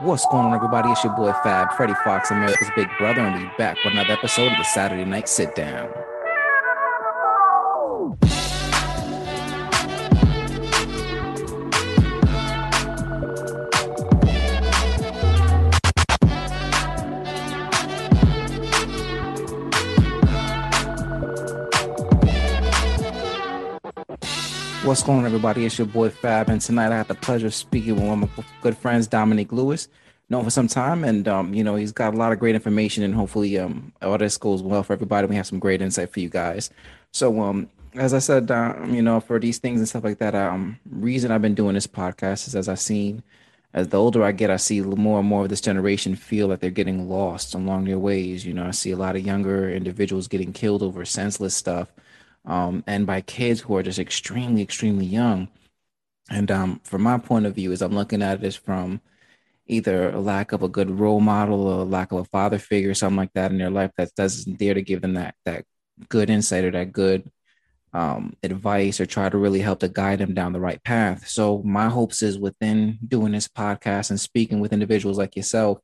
What's going on, everybody? It's your boy Fab, Freddie Fox, America's Big Brother, and we back with another episode of the Saturday Night Sit Down. What's going on, everybody? It's your boy Fab, and tonight I have the pleasure of speaking with one of my good friends, Dominic Lewis, known for some time, and um, you know he's got a lot of great information, and hopefully um, all this goes well for everybody. We have some great insight for you guys. So um, as I said, um, you know, for these things and stuff like that, um, reason I've been doing this podcast is as I've seen, as the older I get, I see more and more of this generation feel that they're getting lost along their ways. You know, I see a lot of younger individuals getting killed over senseless stuff um, and by kids who are just extremely, extremely young. And um, from my point of view, is I'm looking at it from either a lack of a good role model or a lack of a father figure, something like that in their life that doesn't dare to give them that that good insight or that good um, advice or try to really help to guide them down the right path. So my hopes is within doing this podcast and speaking with individuals like yourself,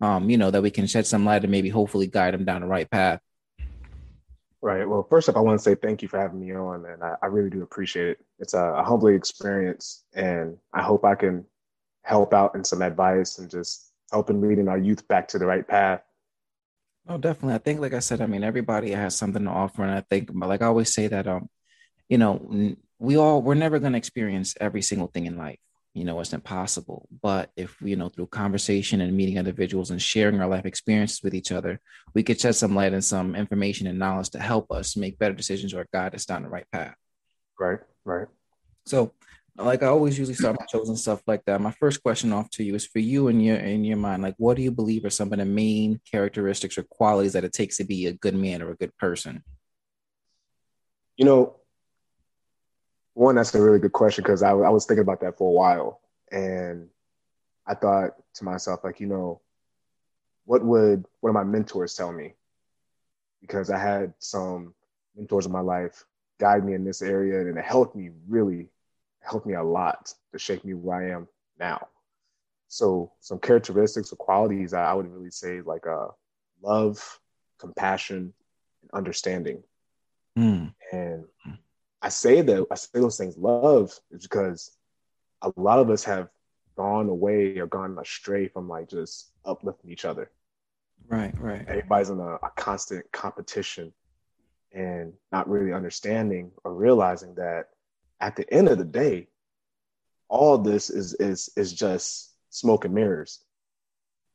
um, you know, that we can shed some light and maybe hopefully guide them down the right path. Right. Well, first up, I want to say thank you for having me on, and I, I really do appreciate it. It's a, a, humbling experience, and I hope I can help out in some advice and just helping leading our youth back to the right path. Oh, definitely. I think, like I said, I mean, everybody has something to offer, and I think, like I always say that, um, you know, we all we're never going to experience every single thing in life you know it's impossible. But if you know through conversation and meeting individuals and sharing our life experiences with each other we could shed some light and some information and knowledge to help us make better decisions or guide us down the right path. Right right. So like i always usually start my shows and stuff like that. My first question off to you is for you in your in your mind like what do you believe are some of the main characteristics or qualities that it takes to be a good man or a good person? You know one, that's a really good question because I, I was thinking about that for a while, and I thought to myself, like, you know, what would one of my mentors tell me? Because I had some mentors in my life guide me in this area, and it helped me really, helped me a lot to shape me where I am now. So, some characteristics or qualities I, I would really say like uh, love, compassion, and understanding. Mm. And I say that I say those things love is because a lot of us have gone away or gone astray from like just uplifting each other. Right, right. Everybody's in a, a constant competition and not really understanding or realizing that at the end of the day, all this is is is just smoke and mirrors.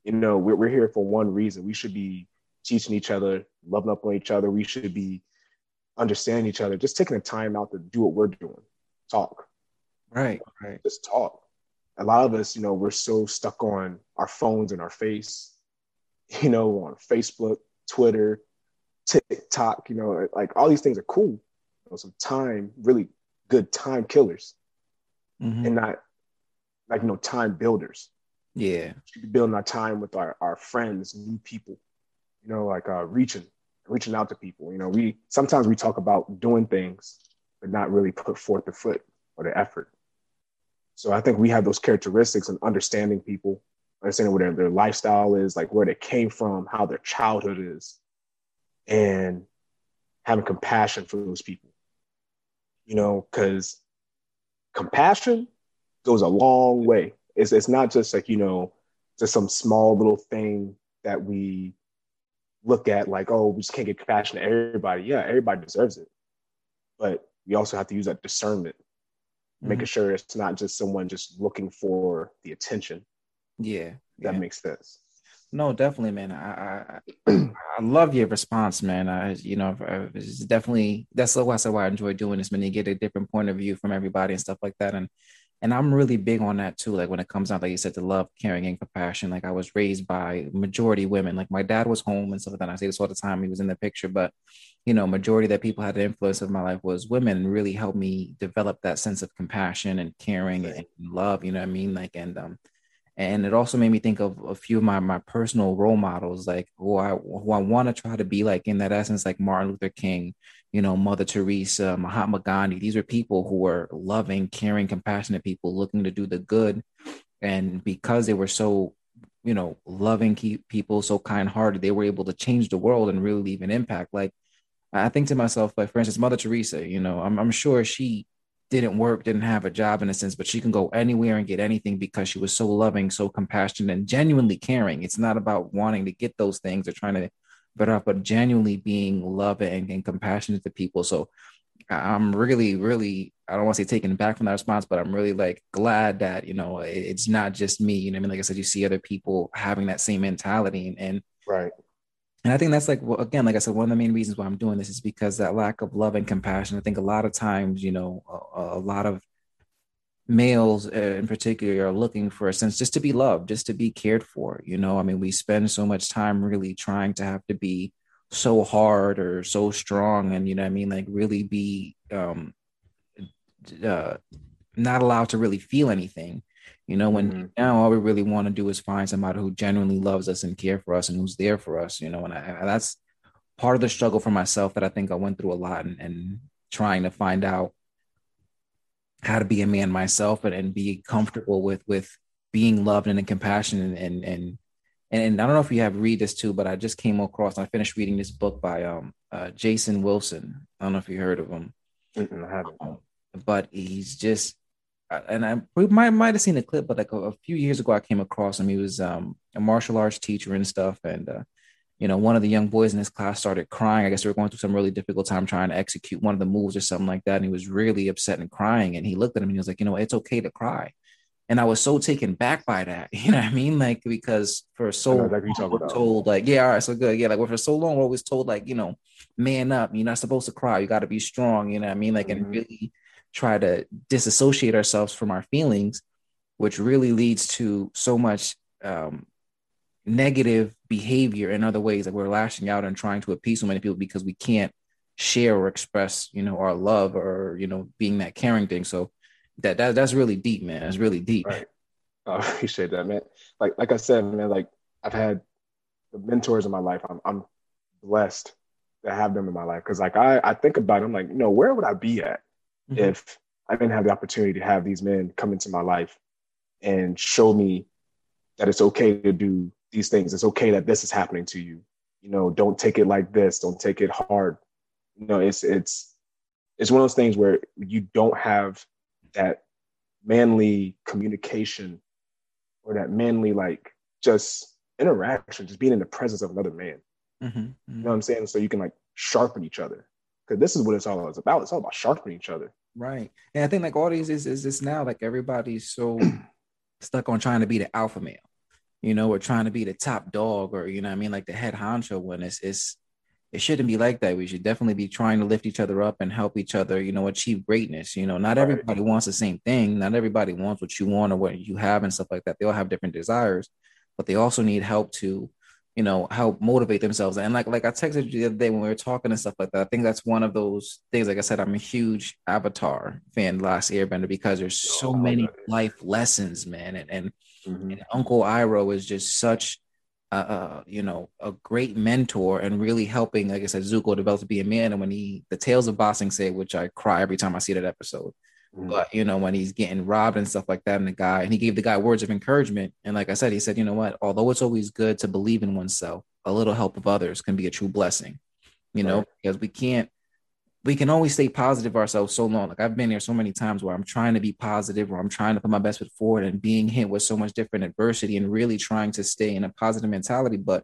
You know, we're, we're here for one reason. We should be teaching each other, loving up on each other. We should be understand each other, just taking the time out to do what we're doing, talk. Right, right. Just talk. A lot of us, you know, we're so stuck on our phones and our face, you know, on Facebook, Twitter, TikTok, you know, like all these things are cool. You know, some time, really good time killers, mm-hmm. and not like you know time builders. Yeah, building our time with our our friends, new people. You know, like uh, reaching reaching out to people. You know, we sometimes we talk about doing things, but not really put forth the foot or the effort. So I think we have those characteristics and understanding people, understanding what their, their lifestyle is, like where they came from, how their childhood is, and having compassion for those people. You know, because compassion goes a long way. It's it's not just like, you know, just some small little thing that we look at like, oh, we just can't get compassion to everybody. Yeah, everybody deserves it. But we also have to use that discernment, mm-hmm. making sure it's not just someone just looking for the attention. Yeah. That yeah. makes sense. No, definitely, man. I, I I love your response, man. I you know it's definitely that's why I said why I enjoy doing this, man. You get a different point of view from everybody and stuff like that, and and I'm really big on that too. Like when it comes out, like you said, to love, caring, and compassion. Like I was raised by majority women. Like my dad was home and stuff like that. I say this all the time. He was in the picture, but you know, majority that people had the influence of my life was women and really helped me develop that sense of compassion and caring and love. You know what I mean? Like and um and it also made me think of a few of my my personal role models, like who I who I want to try to be like in that essence, like Martin Luther King, you know, Mother Teresa, Mahatma Gandhi. These are people who were loving, caring, compassionate people looking to do the good. And because they were so you know, loving people, so kind hearted. They were able to change the world and really leave an impact. Like, I think to myself, like, for instance, Mother Teresa, you know, I'm, I'm sure she didn't work, didn't have a job in a sense, but she can go anywhere and get anything because she was so loving, so compassionate, and genuinely caring. It's not about wanting to get those things or trying to up, but genuinely being loving and, and compassionate to people. So I'm really, really, I don't want to say taken back from that response, but I'm really like glad that, you know, it's not just me. You know I mean? Like I said, you see other people having that same mentality and, and right. And I think that's like, well, again, like I said, one of the main reasons why I'm doing this is because that lack of love and compassion. I think a lot of times, you know, a, a lot of males uh, in particular are looking for a sense just to be loved, just to be cared for. You know, I mean, we spend so much time really trying to have to be so hard or so strong and you know i mean like really be um uh not allowed to really feel anything you know when mm-hmm. now all we really want to do is find somebody who genuinely loves us and care for us and who's there for us you know and I, that's part of the struggle for myself that i think i went through a lot and, and trying to find out how to be a man myself and, and be comfortable with with being loved and, compassionate and, and and, and I don't know if you have read this too, but I just came across. I finished reading this book by um uh, Jason Wilson. I don't know if you heard of him. Mm-mm, I haven't. Um, but he's just, uh, and I we might might have seen a clip, but like a, a, few years ago, I came across him. He was um a martial arts teacher and stuff, and uh, you know, one of the young boys in his class started crying. I guess they were going through some really difficult time trying to execute one of the moves or something like that, and he was really upset and crying. And he looked at him and he was like, you know, it's okay to cry and I was so taken back by that. You know what I mean? Like because for so long we're told like, yeah, all right, so good. Yeah, like for so long we're always told like, you know, man up, you're not supposed to cry, you gotta be strong, you know what I mean? Like mm-hmm. and really try to disassociate ourselves from our feelings, which really leads to so much um negative behavior in other ways. Like we're lashing out and trying to appease so many people because we can't share or express, you know, our love or you know, being that caring thing. So that, that that's really deep, man. It's really deep. Right. I appreciate that, man. Like like I said, man, like I've had the mentors in my life. I'm I'm blessed to have them in my life. Cause like I, I think about it, I'm like, you know, where would I be at mm-hmm. if I didn't have the opportunity to have these men come into my life and show me that it's okay to do these things. It's okay that this is happening to you. You know, don't take it like this. Don't take it hard. You know, it's it's it's one of those things where you don't have that manly communication or that manly like just interaction, just being in the presence of another man. Mm-hmm, mm-hmm. You know what I'm saying? So you can like sharpen each other. Because this is what it's all about. It's all about sharpening each other. Right. And I think like all these is is this now like everybody's so stuck on trying to be the alpha male, you know, or trying to be the top dog or you know I mean, like the head honcho when it's it's it shouldn't be like that. We should definitely be trying to lift each other up and help each other, you know, achieve greatness. You know, not right. everybody wants the same thing. Not everybody wants what you want or what you have and stuff like that. They all have different desires, but they also need help to, you know, help motivate themselves. And like like I texted you the other day when we were talking and stuff like that. I think that's one of those things. Like I said, I'm a huge Avatar fan, Last Airbender, because there's so oh, many life lessons, man. And and, mm-hmm. and Uncle Iroh is just such uh, you know, a great mentor and really helping, like I said, Zuko develop to be a man. And when he, the Tales of Ba Sing Se which I cry every time I see that episode, mm. but you know, when he's getting robbed and stuff like that, and the guy, and he gave the guy words of encouragement. And like I said, he said, you know what, although it's always good to believe in oneself, a little help of others can be a true blessing, you know, right. because we can't we can always stay positive ourselves so long. Like I've been here so many times where I'm trying to be positive, or I'm trying to put my best foot forward, and being hit with so much different adversity, and really trying to stay in a positive mentality. But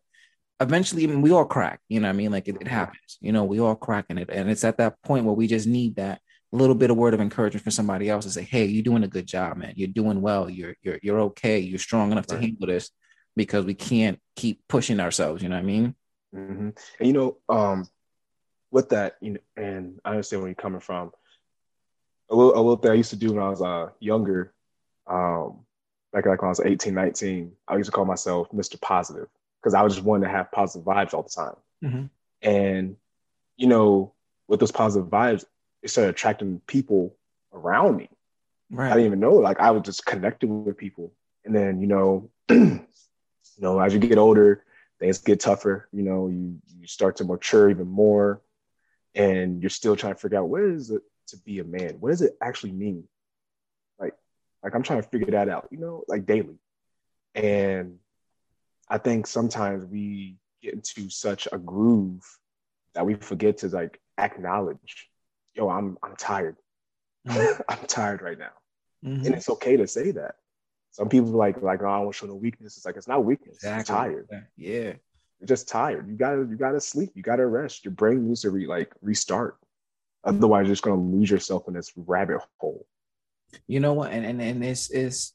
eventually, I mean, we all crack. You know, what I mean, like it, it happens. You know, we all crack in it, and it's at that point where we just need that little bit of word of encouragement from somebody else to say, "Hey, you're doing a good job, man. You're doing well. You're you're you're okay. You're strong enough right. to handle this." Because we can't keep pushing ourselves. You know what I mean? Mm-hmm. And you know, um, with that, you know, and I understand where you're coming from. A little, a little thing I used to do when I was uh, younger, um, back like when I was 18, 19, I used to call myself Mr. Positive because I was just wanting to have positive vibes all the time. Mm-hmm. And, you know, with those positive vibes, it started attracting people around me. Right. I didn't even know, like I was just connecting with people. And then, you know, you know, as you get older, things get tougher. You know, you you start to mature even more and you're still trying to figure out what is it to be a man? What does it actually mean? Like, like I'm trying to figure that out, you know, like daily. And I think sometimes we get into such a groove that we forget to like acknowledge, yo, I'm I'm tired. Mm-hmm. I'm tired right now. Mm-hmm. And it's okay to say that. Some people like like, oh, I don't want to show no weakness. It's like it's not weakness. Exactly. tired. Yeah. You're just tired. You gotta you gotta sleep. You gotta rest. Your brain needs to re, like restart. Otherwise, you're just gonna lose yourself in this rabbit hole. You know what? And and, and it's it's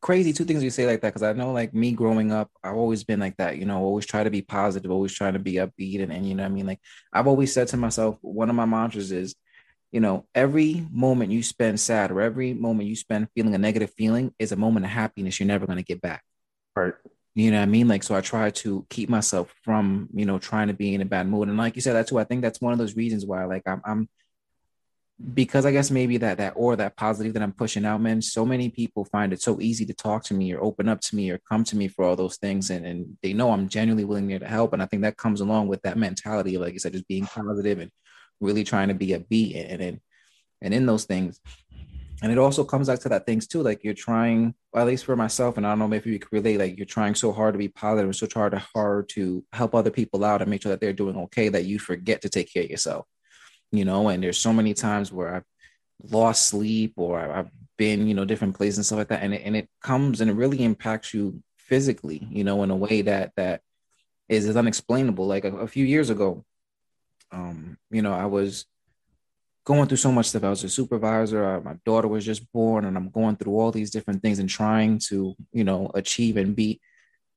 crazy two things you say like that because I know like me growing up, I've always been like that, you know, always try to be positive, always trying to be upbeat. And, and you know I mean? Like I've always said to myself, one of my mantras is, you know, every moment you spend sad or every moment you spend feeling a negative feeling is a moment of happiness you're never going to get back. Right. You know what I mean? Like, so I try to keep myself from, you know, trying to be in a bad mood. And like you said, that too, I think that's one of those reasons why, like, I'm, I'm because I guess maybe that that or that positive that I'm pushing out, man. So many people find it so easy to talk to me or open up to me or come to me for all those things, and and they know I'm genuinely willing there to help. And I think that comes along with that mentality, like you said, just being positive and really trying to be a beat and and and in those things. And it also comes back to that things too, like you're trying, at least for myself, and I don't know if you could relate, like you're trying so hard to be positive, so hard to hard to help other people out and make sure that they're doing okay that you forget to take care of yourself you know, and there's so many times where I've lost sleep or I've been, you know, different places and stuff like that. And it, and it comes and it really impacts you physically, you know, in a way that, that is, is unexplainable. Like a, a few years ago, um, you know, I was going through so much stuff. I was a supervisor. Uh, my daughter was just born, and I'm going through all these different things and trying to, you know, achieve and be.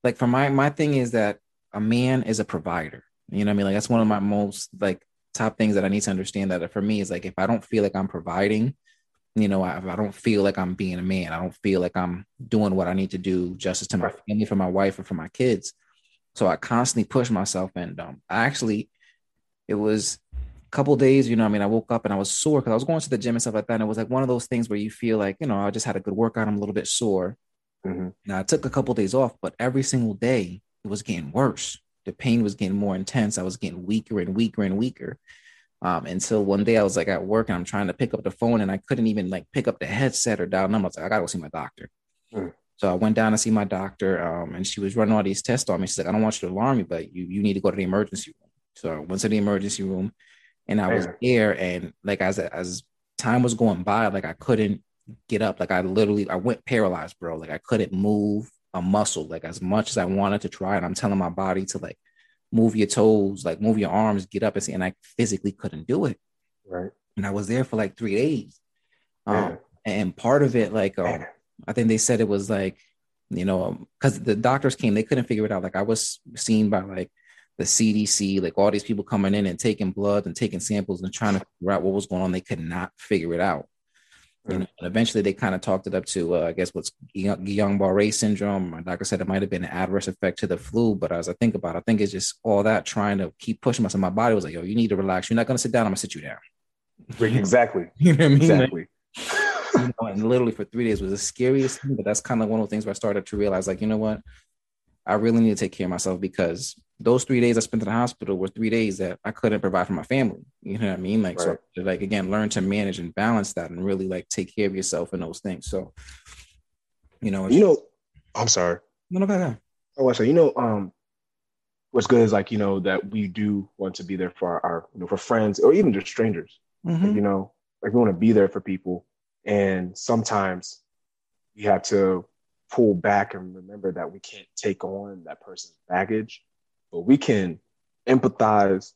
Like for my my thing is that a man is a provider. You know, I mean, like that's one of my most like top things that I need to understand that for me is like if I don't feel like I'm providing, you know, I, I don't feel like I'm being a man, I don't feel like I'm doing what I need to do justice to my family, for my wife, or for my kids. So I constantly push myself, and um, I actually, it was a couple days, you know, I mean, I woke up and I was sore because I was going to the gym and stuff like that. And it was like one of those things where you feel like, you know, I just had a good workout, I'm a little bit sore. Mm-hmm. Now I took a couple of days off, but every single day it was getting worse the pain was getting more intense. I was getting weaker and weaker and weaker. Um, until one day I was like at work and I'm trying to pick up the phone and I couldn't even like pick up the headset or dial number. I was like, I gotta go see my doctor. Mm. So I went down to see my doctor, um, and she was running all these tests on me. She's like, I don't want you to alarm me, but you you need to go to the emergency room. So I went to the emergency room, and I was there, and like as as time was going by, like I couldn't get up. Like I literally I went paralyzed, bro. Like I couldn't move a muscle like as much as I wanted to try. And I'm telling my body to like move your toes, like move your arms, get up and see. And I physically couldn't do it. Right. And I was there for like three days. Um, and part of it, like, um, I think they said it was like, you know, because the doctors came, they couldn't figure it out. Like I was seen by like the CDC, like all these people coming in and taking blood and taking samples and trying to figure out what was going on. They could not figure it out. You know, and eventually they kind of talked it up to, uh, I guess, what's Guillain-Barré syndrome. My doctor said it might have been an adverse effect to the flu, but as I think about it, I think it's just all that trying to keep pushing myself. My body was like, yo, you need to relax. You're not going to sit down. I'm going to sit you down. Exactly. you know what I mean? Exactly. Like, you know, and literally for three days was the scariest thing, but that's kind of one of the things where I started to realize, like, you know what? I really need to take care of myself because those three days I spent in the hospital were three days that I couldn't provide for my family. You know what I mean? Like, right. so like again, learn to manage and balance that and really like take care of yourself and those things. So, you know, you know, I'm sorry. No, no, no. Oh, I say, you know, um, what's good is like, you know, that we do want to be there for our, our you know, for friends or even just strangers, mm-hmm. like, you know, like we want to be there for people. And sometimes we have to pull back and remember that we can't take on that person's baggage but we can empathize,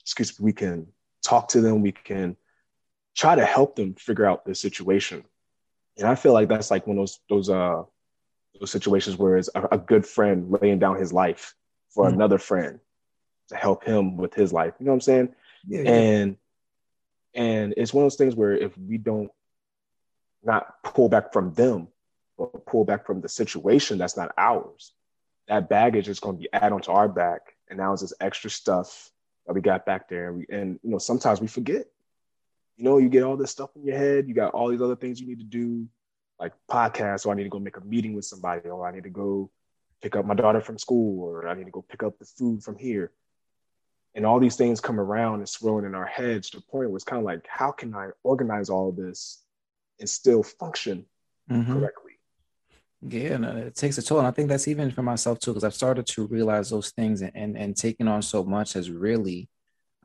excuse me, we can talk to them, we can try to help them figure out the situation. And I feel like that's like one of those those uh those situations where it's a, a good friend laying down his life for mm-hmm. another friend to help him with his life. You know what I'm saying? Yeah, yeah. And and it's one of those things where if we don't not pull back from them, but pull back from the situation that's not ours, that baggage is going to be added onto our back, and now it's this extra stuff that we got back there. And, we, and you know, sometimes we forget. You know, you get all this stuff in your head. You got all these other things you need to do, like podcasts. So I need to go make a meeting with somebody, or I need to go pick up my daughter from school, or I need to go pick up the food from here. And all these things come around and swirling in our heads to the point where it's kind of like, how can I organize all this and still function mm-hmm. correctly? Yeah, and uh, it takes a toll. And I think that's even for myself too, because I've started to realize those things and, and, and taking on so much has really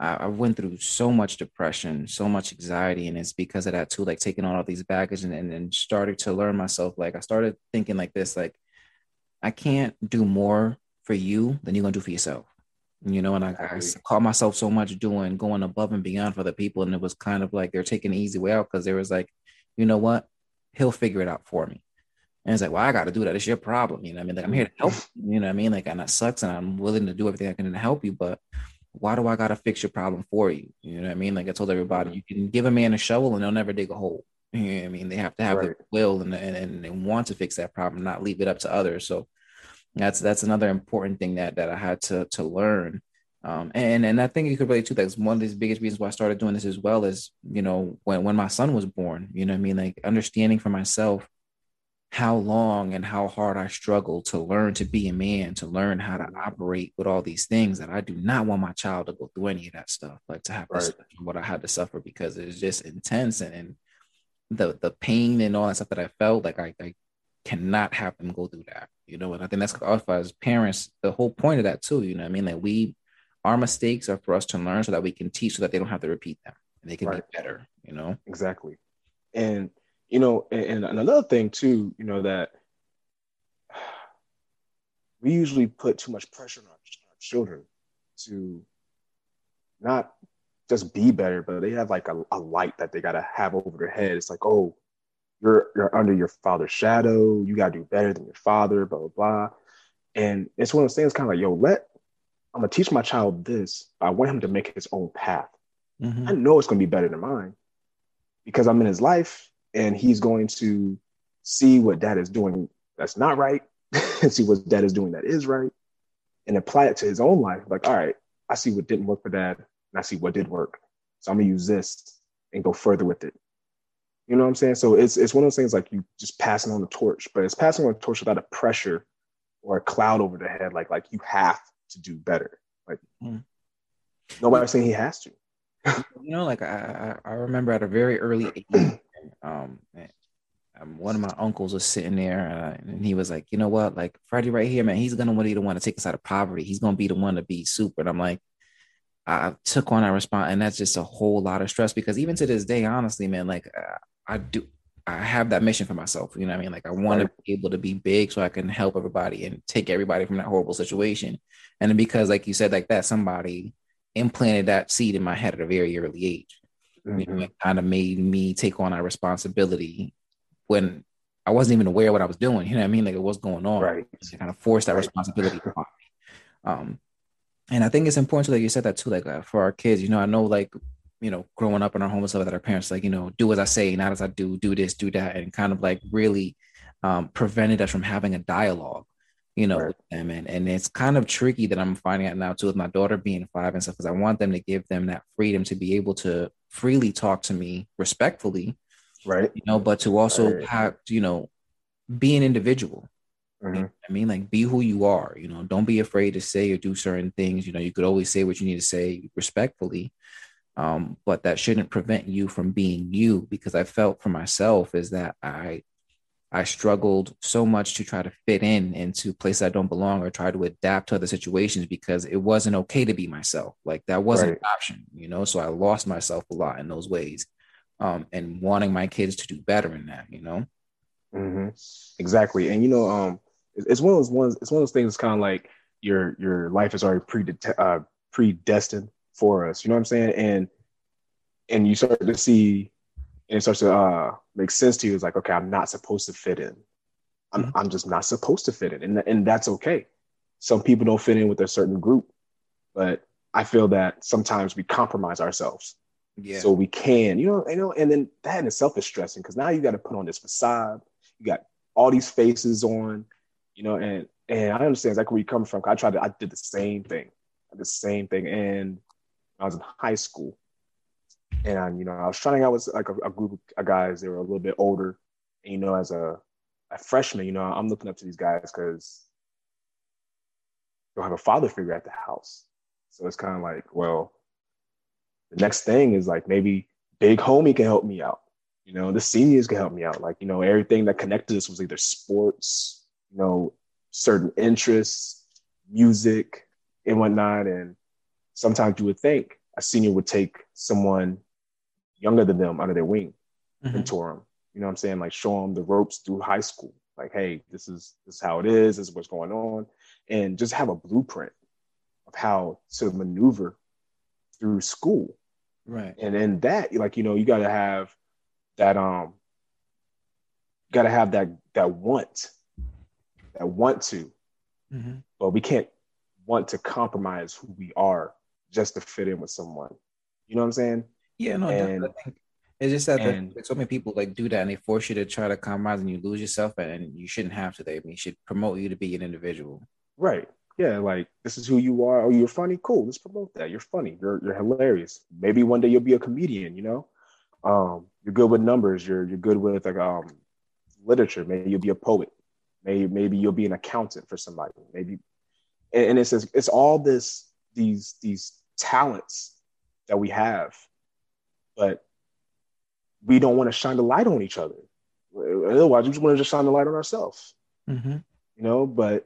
I, I went through so much depression, so much anxiety, and it's because of that too. Like taking on all these baggage and, and, and started to learn myself. Like I started thinking like this, like I can't do more for you than you're gonna do for yourself. You know, and I, I caught myself so much doing going above and beyond for the people, and it was kind of like they're taking the easy way out because there was like, you know what, he'll figure it out for me. And it's like, well, I got to do that. It's your problem. You know I mean? Like, I'm here to help. You know what I mean? Like, and that sucks. And I'm willing to do everything I can to help you. But why do I gotta fix your problem for you? You know what I mean? Like I told everybody, mm-hmm. you can give a man a shovel and they'll never dig a hole. You know what I mean? They have to have right. the will and, and and want to fix that problem, not leave it up to others. So that's that's another important thing that that I had to to learn. Um, and and I think you could relate to that's one of the biggest reasons why I started doing this as well is you know when when my son was born, you know what I mean, like understanding for myself how long and how hard I struggled to learn to be a man, to learn how to mm-hmm. operate with all these things that I do not want my child to go through any of that stuff, like to have right. what I had to suffer because it's just intense and, and the the pain and all that stuff that I felt like I, I cannot have them go through that, you know. And I think that's as parents, the whole point of that too, you know. I mean, that we our mistakes are for us to learn so that we can teach so that they don't have to repeat them and they can right. be better, you know. Exactly, and you know, and, and another thing too, you know, that we usually put too much pressure on our, our children to not just be better, but they have like a, a light that they gotta have over their head. It's like, oh, you're you're under your father's shadow, you gotta do better than your father, blah blah blah. And it's one of those things kind of like, yo, let I'm gonna teach my child this, I want him to make his own path. Mm-hmm. I know it's gonna be better than mine because I'm in his life and he's going to see what dad is doing that's not right and see what dad is doing that is right and apply it to his own life. Like all right i see what didn't work for dad and i see what did work. So i'm gonna use this and go further with it. You know what i'm saying? So it's it's one of those things like you just passing on the torch but it's passing on the torch without a pressure or a cloud over the head. Like like you have to do better. Like mm. nobody's saying he has to. You know like i i remember at a very early age um, um, one of my uncles was sitting there uh, and he was like, you know what, like Freddie right here, man, he's gonna be the one to take us out of poverty. He's gonna be the one to be super. And I'm like, I took on that response, and that's just a whole lot of stress because even to this day, honestly, man, like uh, I do, I have that mission for myself. You know what I mean? Like I want right. to be able to be big so I can help everybody and take everybody from that horrible situation. And because, like you said, like that, somebody implanted that seed in my head at a very early age. Mm-hmm. You know, it kind of made me take on that responsibility when I wasn't even aware what I was doing. You know what I mean? Like it was going on. Right. It kind of forced that right. responsibility upon me. Um, and I think it's important to like you said that too, like uh, for our kids. You know, I know like you know, growing up in our home and stuff that our parents like, you know, do as I say, not as I do, do this, do that, and kind of like really um, prevented us from having a dialogue you know, right. them. And, and it's kind of tricky that I'm finding out now too with my daughter being five and stuff, because I want them to give them that freedom to be able to freely talk to me respectfully. Right. You know, but to also right. have, you know, be an individual. Mm-hmm. You know I mean, like be who you are, you know, don't be afraid to say or do certain things. You know, you could always say what you need to say respectfully. Um, but that shouldn't prevent you from being you because I felt for myself is that I I struggled so much to try to fit in into places I don't belong or try to adapt to other situations because it wasn't okay to be myself. Like that wasn't right. an option, you know. So I lost myself a lot in those ways, um, and wanting my kids to do better in that, you know. Mm-hmm. Exactly, and you know, um, it's one of those ones. It's one of those things. Kind of like your your life is already pre uh, predestined for us. You know what I'm saying? And and you start to see and it starts to uh, make sense to you. It's like, okay, I'm not supposed to fit in. I'm, mm-hmm. I'm just not supposed to fit in. And, and that's okay. Some people don't fit in with a certain group, but I feel that sometimes we compromise ourselves. Yeah. So we can, you know, you know, and then that in itself is stressing because now you got to put on this facade. You got all these faces on, you know, and and I understand exactly where you come from. I tried to, I did the same thing, the same thing, and I was in high school, and you know I was trying out with like a, a, group of guys. They were a little bit older, and you know, as a, a freshman, you know, I'm looking up to these guys because don't have a father figure at the house. So it's kind of like, well, the next thing is like maybe big homie can help me out. You know, the seniors can help me out. Like, you know, everything that connected us was either sports you know, certain interests, music, and whatnot. And sometimes you would think a senior would take someone younger than them under their wing, mm-hmm. mentor them. You know what I'm saying? Like show them the ropes through high school. Like, hey, this is this is how it is. This is what's going on, and just have a blueprint of how to maneuver through school. Right. And in that, like you know, you got to have that um, got to have that that want, that want to, mm-hmm. but we can't want to compromise who we are just to fit in with someone. You know what I'm saying? Yeah, no, and, it's just that and, so many people like do that and they force you to try to compromise and you lose yourself and you shouldn't have to. They I mean, should promote you to be an individual. Right. Yeah, like this is who you are. Oh, you're funny. Cool. Let's promote that. You're funny. You're you're hilarious. Maybe one day you'll be a comedian. You know, um, you're good with numbers. You're you're good with like um, literature. Maybe you'll be a poet. Maybe maybe you'll be an accountant for somebody. Maybe, and, and it's it's all this these these talents that we have, but we don't want to shine the light on each other. Otherwise, we just want to just shine the light on ourselves. Mm-hmm. You know, but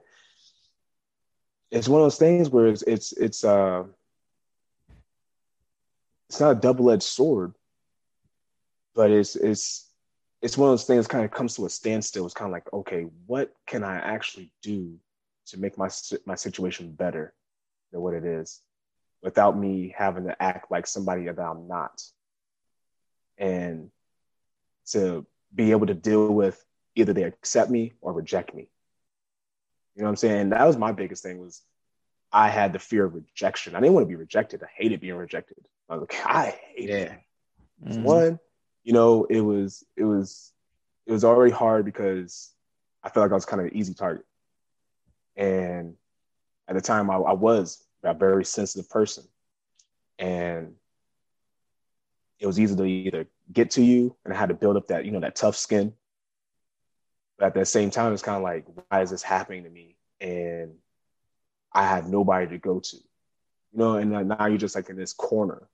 it's one of those things where it's it's it's uh it's not a double-edged sword, but it's it's it's one of those things kind of comes to a standstill. It's kind of like, okay, what can I actually do to make my my situation better than what it is, without me having to act like somebody that I'm not, and to be able to deal with either they accept me or reject me. You know what I'm saying? That was my biggest thing was I had the fear of rejection. I didn't want to be rejected. I hated being rejected. I was like, I hate it. Mm-hmm. One, you know, it was it was it was already hard because I felt like I was kind of an easy target. And at the time I, I was a very sensitive person. And it was easy to either get to you and I had to build up that, you know, that tough skin but at the same time, it's kind of like, why is this happening to me? And I have nobody to go to, you know. And now you're just like in this corner,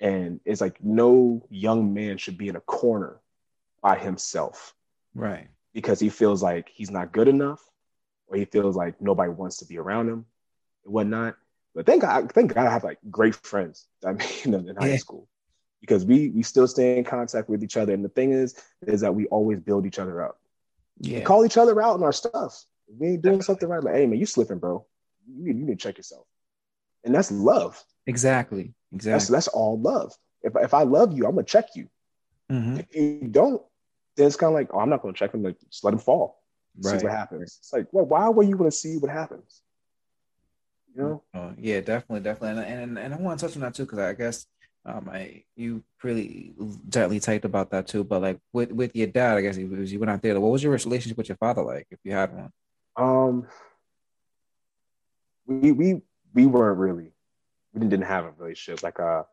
and it's like no young man should be in a corner by himself, right? Because he feels like he's not good enough, or he feels like nobody wants to be around him, and whatnot. But thank God, thank God, I have like great friends I mean in high yeah. school because we we still stay in contact with each other. And the thing is, is that we always build each other up. Yeah. call each other out on our stuff. If we ain't doing something right, like, hey man, you slipping, bro. You need, you need to check yourself. And that's love. Exactly. Exactly. That's, that's all love. If, if I love you, I'm gonna check you. Mm-hmm. If you don't, then it's kind of like, oh, I'm not gonna check him. Like, just let him fall. Right. See what happens. It's like, well, why were you gonna see what happens? You know? Oh, yeah, definitely, definitely. And and, and I want to touch on that too, because I guess um, I you really gently typed about that too, but like with with your dad, I guess you, you went out there. What was your relationship with your father like, if you had one? Um, we we we weren't really we didn't, didn't have a relationship. Like uh,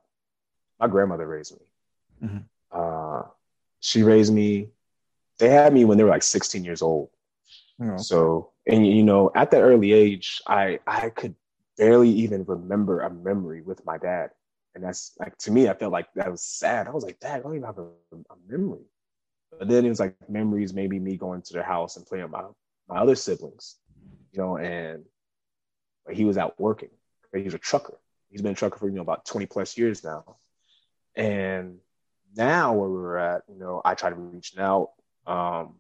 my grandmother raised me. Mm-hmm. Uh, she raised me. They had me when they were like 16 years old. Oh, So and you know, at that early age, I I could barely even remember a memory with my dad. And that's like to me, I felt like that was sad. I was like, Dad, I don't even have a, a memory. But then it was like memories, maybe me going to their house and playing my my other siblings, you know, and he was out working. He's a trucker. He's been a trucker for you know about 20 plus years now. And now where we're at, you know, I try to reach out. Um,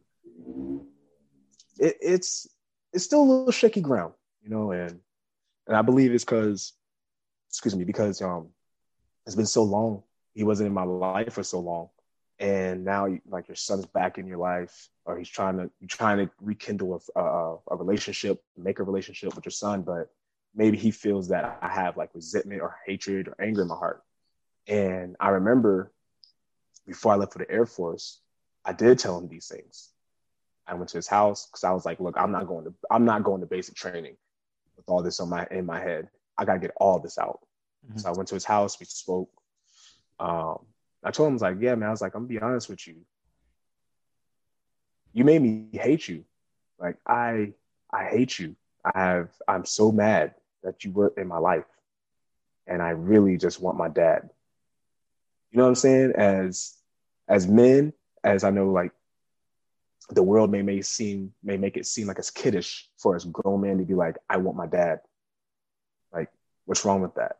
it, it's it's still a little shaky ground, you know, and and I believe it's because, excuse me, because um it's been so long. He wasn't in my life for so long, and now like your son's back in your life, or he's trying to you're trying to rekindle a, a, a relationship, make a relationship with your son, but maybe he feels that I have like resentment or hatred or anger in my heart. And I remember before I left for the Air Force, I did tell him these things. I went to his house because I was like, look, I'm not going to I'm not going to basic training with all this on my in my head. I gotta get all this out. Mm-hmm. So I went to his house, we spoke. Um, I told him, I was like, yeah, man, I was like, I'm gonna be honest with you. You made me hate you. Like I I hate you. I have I'm so mad that you were in my life. And I really just want my dad. You know what I'm saying? As as men, as I know like the world may may seem may make it seem like it's kiddish for a grown man to be like, I want my dad. Like, what's wrong with that?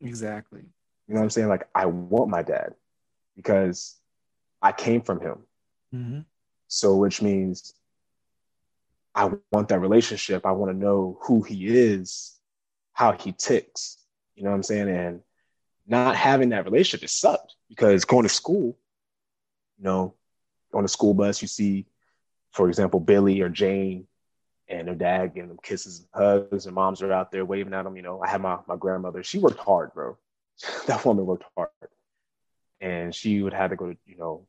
Exactly. You know what I'm saying? Like, I want my dad because I came from him. Mm-hmm. So, which means I want that relationship. I want to know who he is, how he ticks. You know what I'm saying? And not having that relationship, it sucked because going to school, you know, on the school bus, you see, for example, Billy or Jane and their dad giving them kisses and hugs, and moms are out there waving at them. You know, I had my, my grandmother, she worked hard, bro. that woman worked hard. And she would have to go to, you know,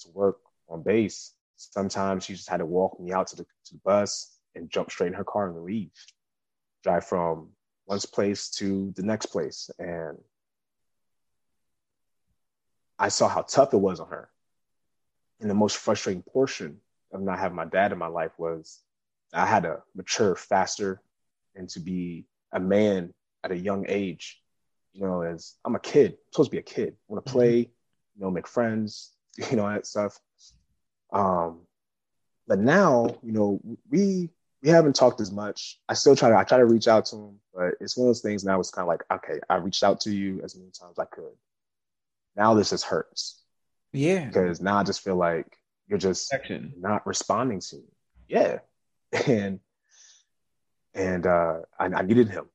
to work on base. Sometimes she just had to walk me out to the, to the bus and jump straight in her car and leave. Drive from one place to the next place. And I saw how tough it was on her. And the most frustrating portion of not having my dad in my life was I had to mature faster and to be a man at a young age. You know, as I'm a kid, I'm supposed to be a kid. I want to mm-hmm. play, you know, make friends, you know, that stuff. Um, but now, you know, we we haven't talked as much. I still try to I try to reach out to him, but it's one of those things now it's kind of like, okay, I reached out to you as many times as I could. Now this just hurts. Yeah. Because now I just feel like you're just Action. not responding to me. Yeah. And and uh I, I needed him.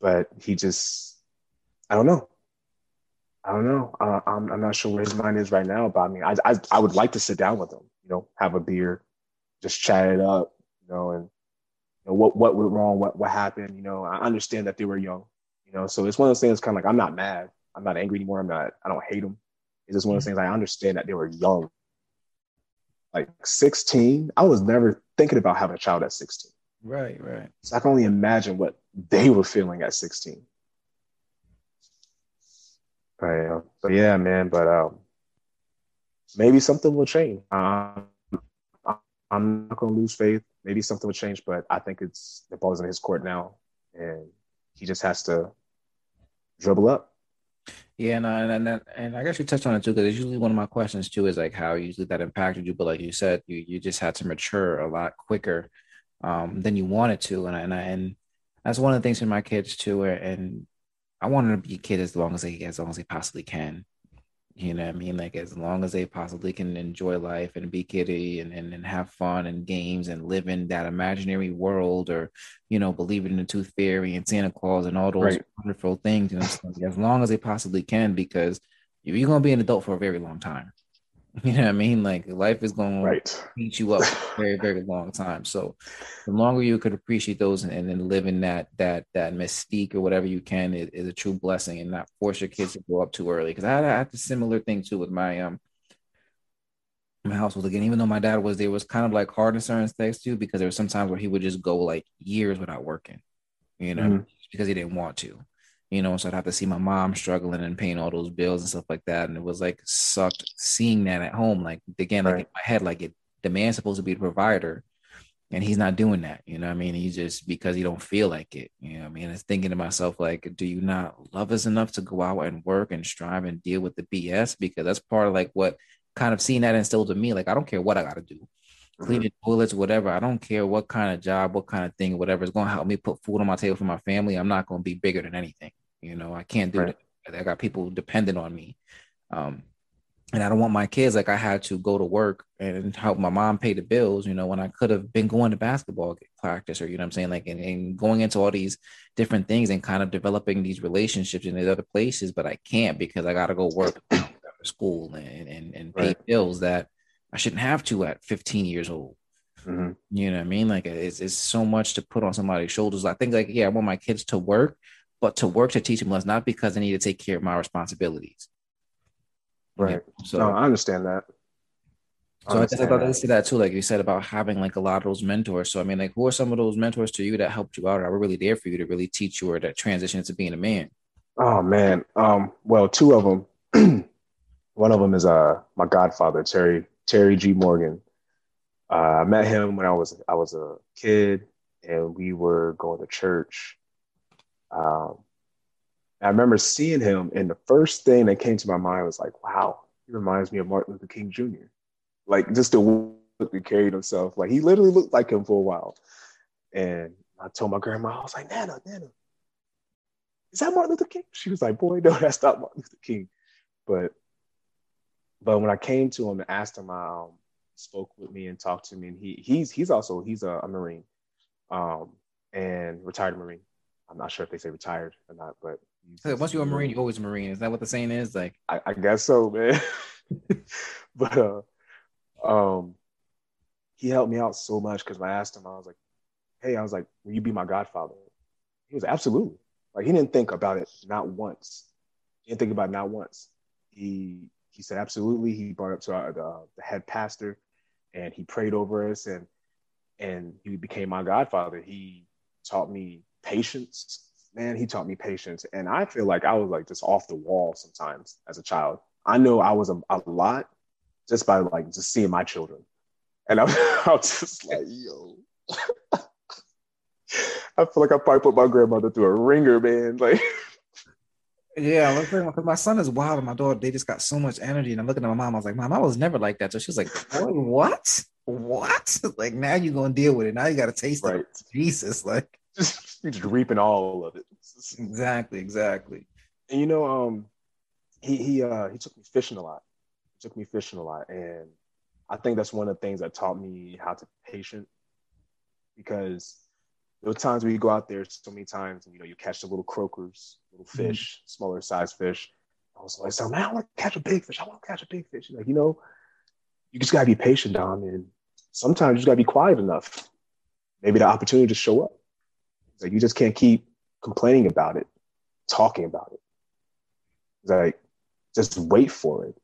But he just I don't know. I don't know. Uh, I'm I'm not sure where his mind is right now. But I mean, I, I I would like to sit down with him. You know, have a beer, just chat it up. You know, and you know, what what went wrong, what what happened. You know, I understand that they were young. You know, so it's one of those things. Kind of like I'm not mad. I'm not angry anymore. I'm not. I don't hate them. It's just one of those mm-hmm. things. I understand that they were young. Like 16, I was never thinking about having a child at 16. Right, right. So I can only imagine what they were feeling at 16. Right. Uh, so yeah, man. But um, maybe something will change. Um, I'm not gonna lose faith. Maybe something will change, but I think it's the ball's in his court now, and he just has to dribble up. Yeah, no, and and and I guess you touched on it too, because it's usually one of my questions too is like how usually that impacted you, but like you said, you you just had to mature a lot quicker um, than you wanted to, and I, and I, and that's one of the things for my kids too, and I want them to be a kid as long as they as long as they possibly can, you know what I mean? Like as long as they possibly can enjoy life and be kiddie and, and, and have fun and games and live in that imaginary world or, you know, believe in the tooth fairy and Santa Claus and all those right. wonderful things, you know, as long as they possibly can, because you're gonna be an adult for a very long time. You know what I mean? Like life is going right. to beat you up for a very, very long time. So the longer you could appreciate those and, then live in that that that mystique or whatever you can is, is, a true blessing and not force your kids to grow up too early. Because I had, I had a similar thing too with my um my household again, even though my dad was there, was kind of like hard in certain things too, because there were some times where he would just go like years without working, you know, mm-hmm. because he didn't want to you know, so I'd have to see my mom struggling and paying all those bills and stuff like that. And it was like sucked seeing that at home. Like again, like right. in my head, like it the man's supposed to be the provider and he's not doing that. You know I mean? He's just because he don't feel like it. You know I mean? It's thinking to myself, like, do you not love us enough to go out and work and strive and deal with the BS? Because that's part of like what kind of seeing that instilled in me. Like, I don't care what I gotta do. Mm-hmm. Cleaning toilets, whatever. I don't care what kind of job, what kind of thing, whatever is gonna help me put food on my table for my family. I'm not gonna be bigger than anything. You know, I can't do right. that. I got people dependent on me. Um, and I don't want my kids like I had to go to work and help my mom pay the bills, you know, when I could have been going to basketball practice or, you know what I'm saying? Like, and, and, going into all these different things and kind of developing these relationships in these other places, but I can't because I got to go work after school and, and, and pay right. bills that I shouldn't have to at 15 years old. Mm-hmm. You know what I mean? Like, it's, it's so much to put on somebody's shoulders. I think, like, yeah, I want my kids to work, but to work to teach them less, not because I need to take care of my responsibilities. Right. Yeah. So no, I understand that. so I guess I thought to that too, like you said about having like a lot of those mentors. So I mean, like, who are some of those mentors to you that helped you out, or were really there for you to really teach you or that transition into being a man? Oh man, um, well, two of them. One of them is uh my godfather, Terry Terry G Morgan. Uh, I met him when I was I was a kid, and we were going to church um, I remember seeing him, and the first thing that came to my mind was like, wow, he reminds me of Martin Luther King Jr. like just the way he carried himself. Like he literally looked like him for a while. And I told my grandma, I was like, Nana, Nana, is that Martin Luther King? She was like, boy, no, that's not Martin Luther King. But but when I came to him and asked him, I um, spoke with me and talked to me, and he he's he's also he's a, a Marine, um, and retired Marine. I'm not sure if they say retired or not, but once you're a Marine, you're always a Marine. Is that what the saying is? Like, I, I guess so, man. but uh, um, he helped me out so much because I asked him, I was like, "Hey, I was like, will you be my godfather?" He was absolutely like he didn't think about it not once. He didn't think about it not once. He he said absolutely. He brought up to our, the, the head pastor, and he prayed over us, and and he became my godfather. He taught me patience. Man, he taught me patience, and I feel like I was like just off the wall sometimes as a child. I know I was a, a lot just by like just seeing my children, and I, I was just like, yo. I feel like I probably put my grandmother through a ringer, man. Like Yeah, because my son is wild and my daughter, they just got so much energy. And I'm looking at my mom, I was like, Mom, I was never like that. So she was like, What? What? Like now you're gonna deal with it. Now you gotta taste right. it. Jesus, like you're just reaping all of it. Exactly, exactly. And you know, um, he he uh he took me fishing a lot. He took me fishing a lot. And I think that's one of the things that taught me how to be patient because there were times where you go out there so many times and you know you catch the little croakers, little mm-hmm. fish, mm-hmm. smaller size fish. I was like, so man, I want to catch a big fish. I want to catch a big fish. Like, you know, you just gotta be patient, Dom, and sometimes you just gotta be quiet enough. Maybe the opportunity to show up. Like you just can't keep complaining about it, talking about it. Like just wait for it.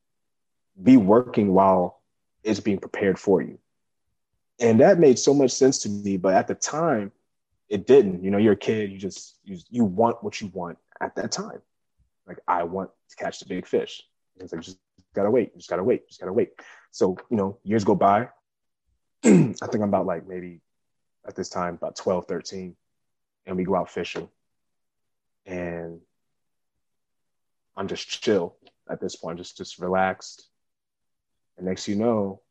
Be working while it's being prepared for you. And that made so much sense to me. But at the time, it didn't. You know, you're a kid. You just you, you want what you want at that time. Like I want to catch the big fish. And it's like just gotta wait. Just gotta wait. Just gotta wait. So you know, years go by. I think I'm about like maybe at this time about 12, 13, and we go out fishing, and I'm just chill at this point, just just relaxed. And next you know,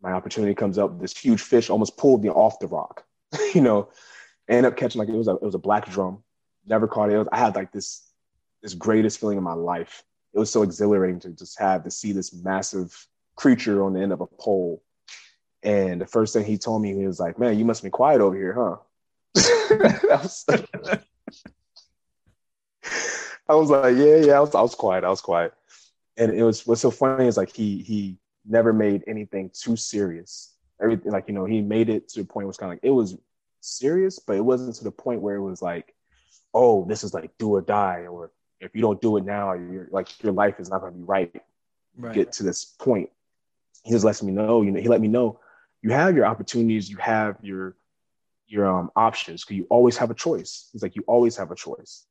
my opportunity comes up. This huge fish almost pulled me off the rock. you know, end up catching like it was a it was a black drum. Never caught it. it was, I had like this this greatest feeling in my life. It was so exhilarating to just have to see this massive creature on the end of a pole. And the first thing he told me, he was like, "Man, you must be quiet over here, huh?" I, was, I was like, "Yeah, yeah." I was, I was quiet. I was quiet. And it was what's so funny is like he he never made anything too serious everything like you know he made it to the point where it's kind of like it was serious but it wasn't to the point where it was like oh this is like do or die or if you don't do it now you're like your life is not going to be right, right. get to this point he just lets me know you know he let me know you have your opportunities you have your your um options because you always have a choice. He's like you always have a choice.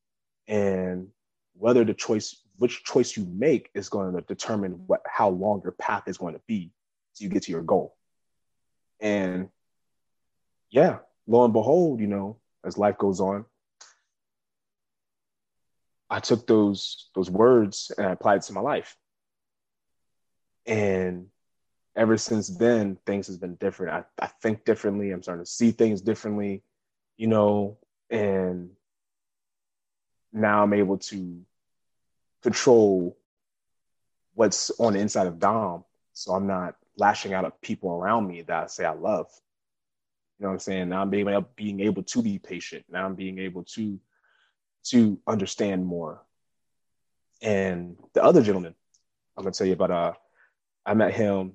And whether the choice which choice you make is going to determine what how long your path is going to be so you get to your goal. And yeah, lo and behold, you know, as life goes on, I took those those words and I applied it to my life. And ever since then, things has been different. I, I think differently. I'm starting to see things differently, you know, and now I'm able to control what's on the inside of Dom. So I'm not lashing out at people around me that I say I love. You know what I'm saying? Now I'm being able, being able to be patient. Now I'm being able to to understand more. And the other gentleman, I'm gonna tell you about. Uh, I met him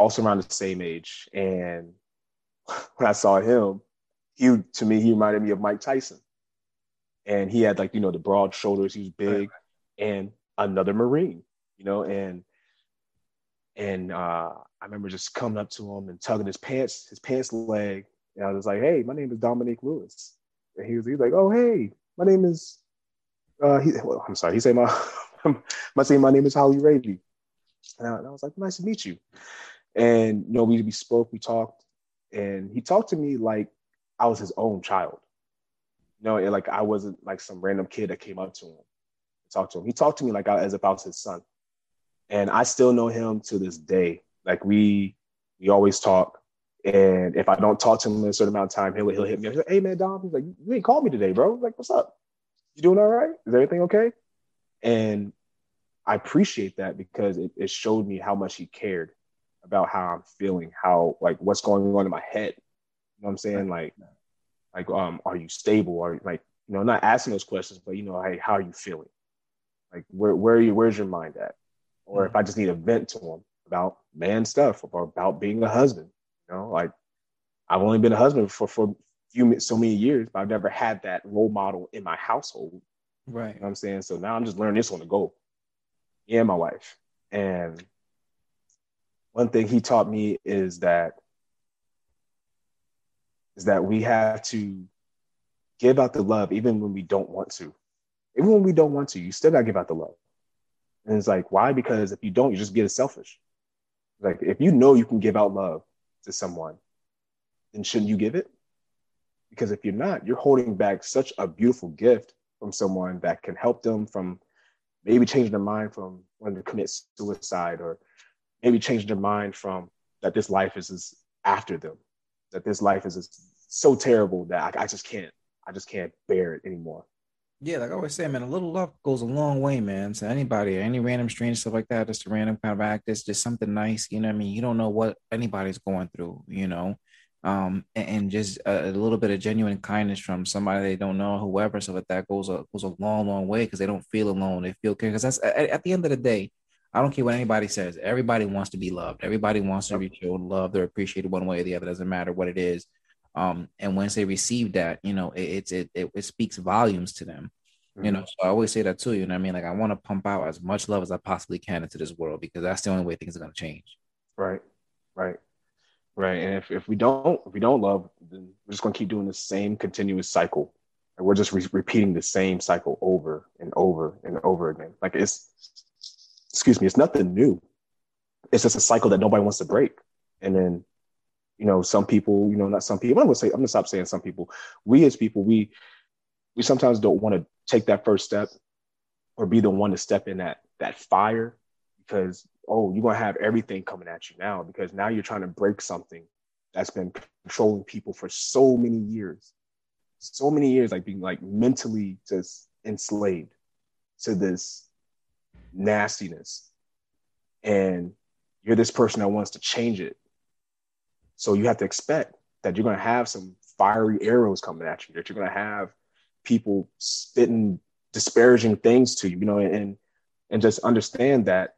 also around the same age, and when I saw him, he to me he reminded me of Mike Tyson, and he had like you know the broad shoulders. He was big, and another Marine, you know, and and uh, I remember just coming up to him and tugging his pants, his pants leg. And I was like, hey, my name is Dominique Lewis. And he was, he was like, oh, hey, my name is, uh, he, well, I'm sorry, he said my, my say my name is Holly Ravy. And I, and I, was like, nice to meet you. And, you know, we, we spoke, we talked, and he talked to me like I was his own child. You know, like I wasn't like some random kid that came up to him, talked to him. He talked to me like I, as if I was his son. And I still know him to this day Like we we always talk. And if I don't talk to him in a certain amount of time, he'll he'll hit me. He's like, hey man, Dom. He's like, you ain't called me today, bro. I'm like, what's up? You doing all right? Is everything okay? And I appreciate that because it, it showed me how much he cared about how I'm feeling, how like what's going on in my head. You know what I'm saying? Like, like um, are you stable? Are like, you know, not asking those questions, but you know, hey, how are you feeling? Like, where where are you? Where's your mind at? Or if I just need a vent to him about man stuff or about being a husband, you know, like I've only been a husband for for few so many years, but I've never had that role model in my household. Right. You know what I'm saying? So now I'm just learning this on the go. And my wife. And one thing he taught me is that is that we have to give out the love even when we don't want to. Even when we don't want to, you still gotta give out the love. And it's like, why? Because if you don't, you just get selfish. Like if you know you can give out love to someone, then shouldn't you give it? Because if you're not, you're holding back such a beautiful gift from someone that can help them from maybe changing their mind from wanting to commit suicide or maybe changing their mind from that this life is, is after them, that this life is, is so terrible that I, I just can't, I just can't bear it anymore. Yeah, like I always say, man, a little love goes a long way, man. To anybody, any random stranger, stuff like that, just a random kind of act, it's just something nice. You know what I mean? You don't know what anybody's going through, you know um, and, and just a, a, little bit of genuine kindness from somebody they don't know, whoever, so that that goes a goes a long, long way because they don't feel alone. They feel care because that's at, at, the end of the day. I don't care what anybody says. Everybody wants to be loved. Everybody wants to be shown love. They're appreciated one way or the other. Doesn't matter what it is. Um, and once they receive that, you know, it it it, it speaks volumes to them. Mm-hmm. You know, so I always say that too. You know, I mean, like I want to pump out as much love as I possibly can into this world because that's the only way things are going to change. Right, right right? And if, if we don't if we don't love, then we're just going to keep doing the same continuous cycle, and we're just re- repeating the same cycle over and over and over again. Like it's excuse me, it's nothing new. It's just a cycle that nobody wants to break. And then, you know, some people, you know, not some people. I'm gonna say I'm gonna stop saying some people. We as people, we we sometimes don't want to take that first step or be the one to step in that that fire because oh, you're gonna have everything coming at you now because now you're trying to break something that's been controlling people for so many years, so many years, like being like mentally just enslaved to this nastiness, and you're this person that wants to change it. So you have to expect that you're gonna have some fiery arrows coming at you, that you're gonna have people spitting disparaging things to you, you know, and and just understand that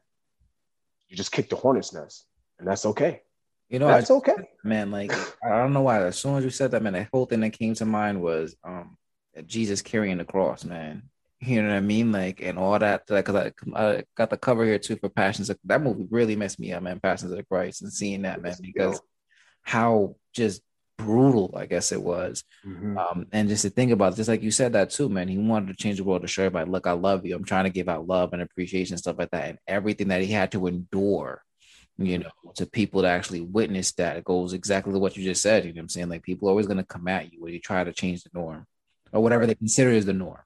you just kick the hornet's nest, and that's okay. You know, that's I, okay, man. Like I don't know why. As soon as you said that, man, the whole thing that came to mind was um Jesus carrying the cross, man. You know what I mean? Like and all that. Because I, I got the cover here too for Passions. That movie really messed me up, man. Passions of the Christ and seeing that, man, because how just brutal, I guess it was. Mm-hmm. Um, and just to think about, just like you said that too, man. He wanted to change the world to show everybody, look, I love you. I'm trying to give out love and appreciation and stuff like that, and everything that he had to endure. You know, to people to actually witness that it goes exactly to what you just said. You know what I'm saying? Like people are always going to come at you when you try to change the norm or whatever they consider is the norm.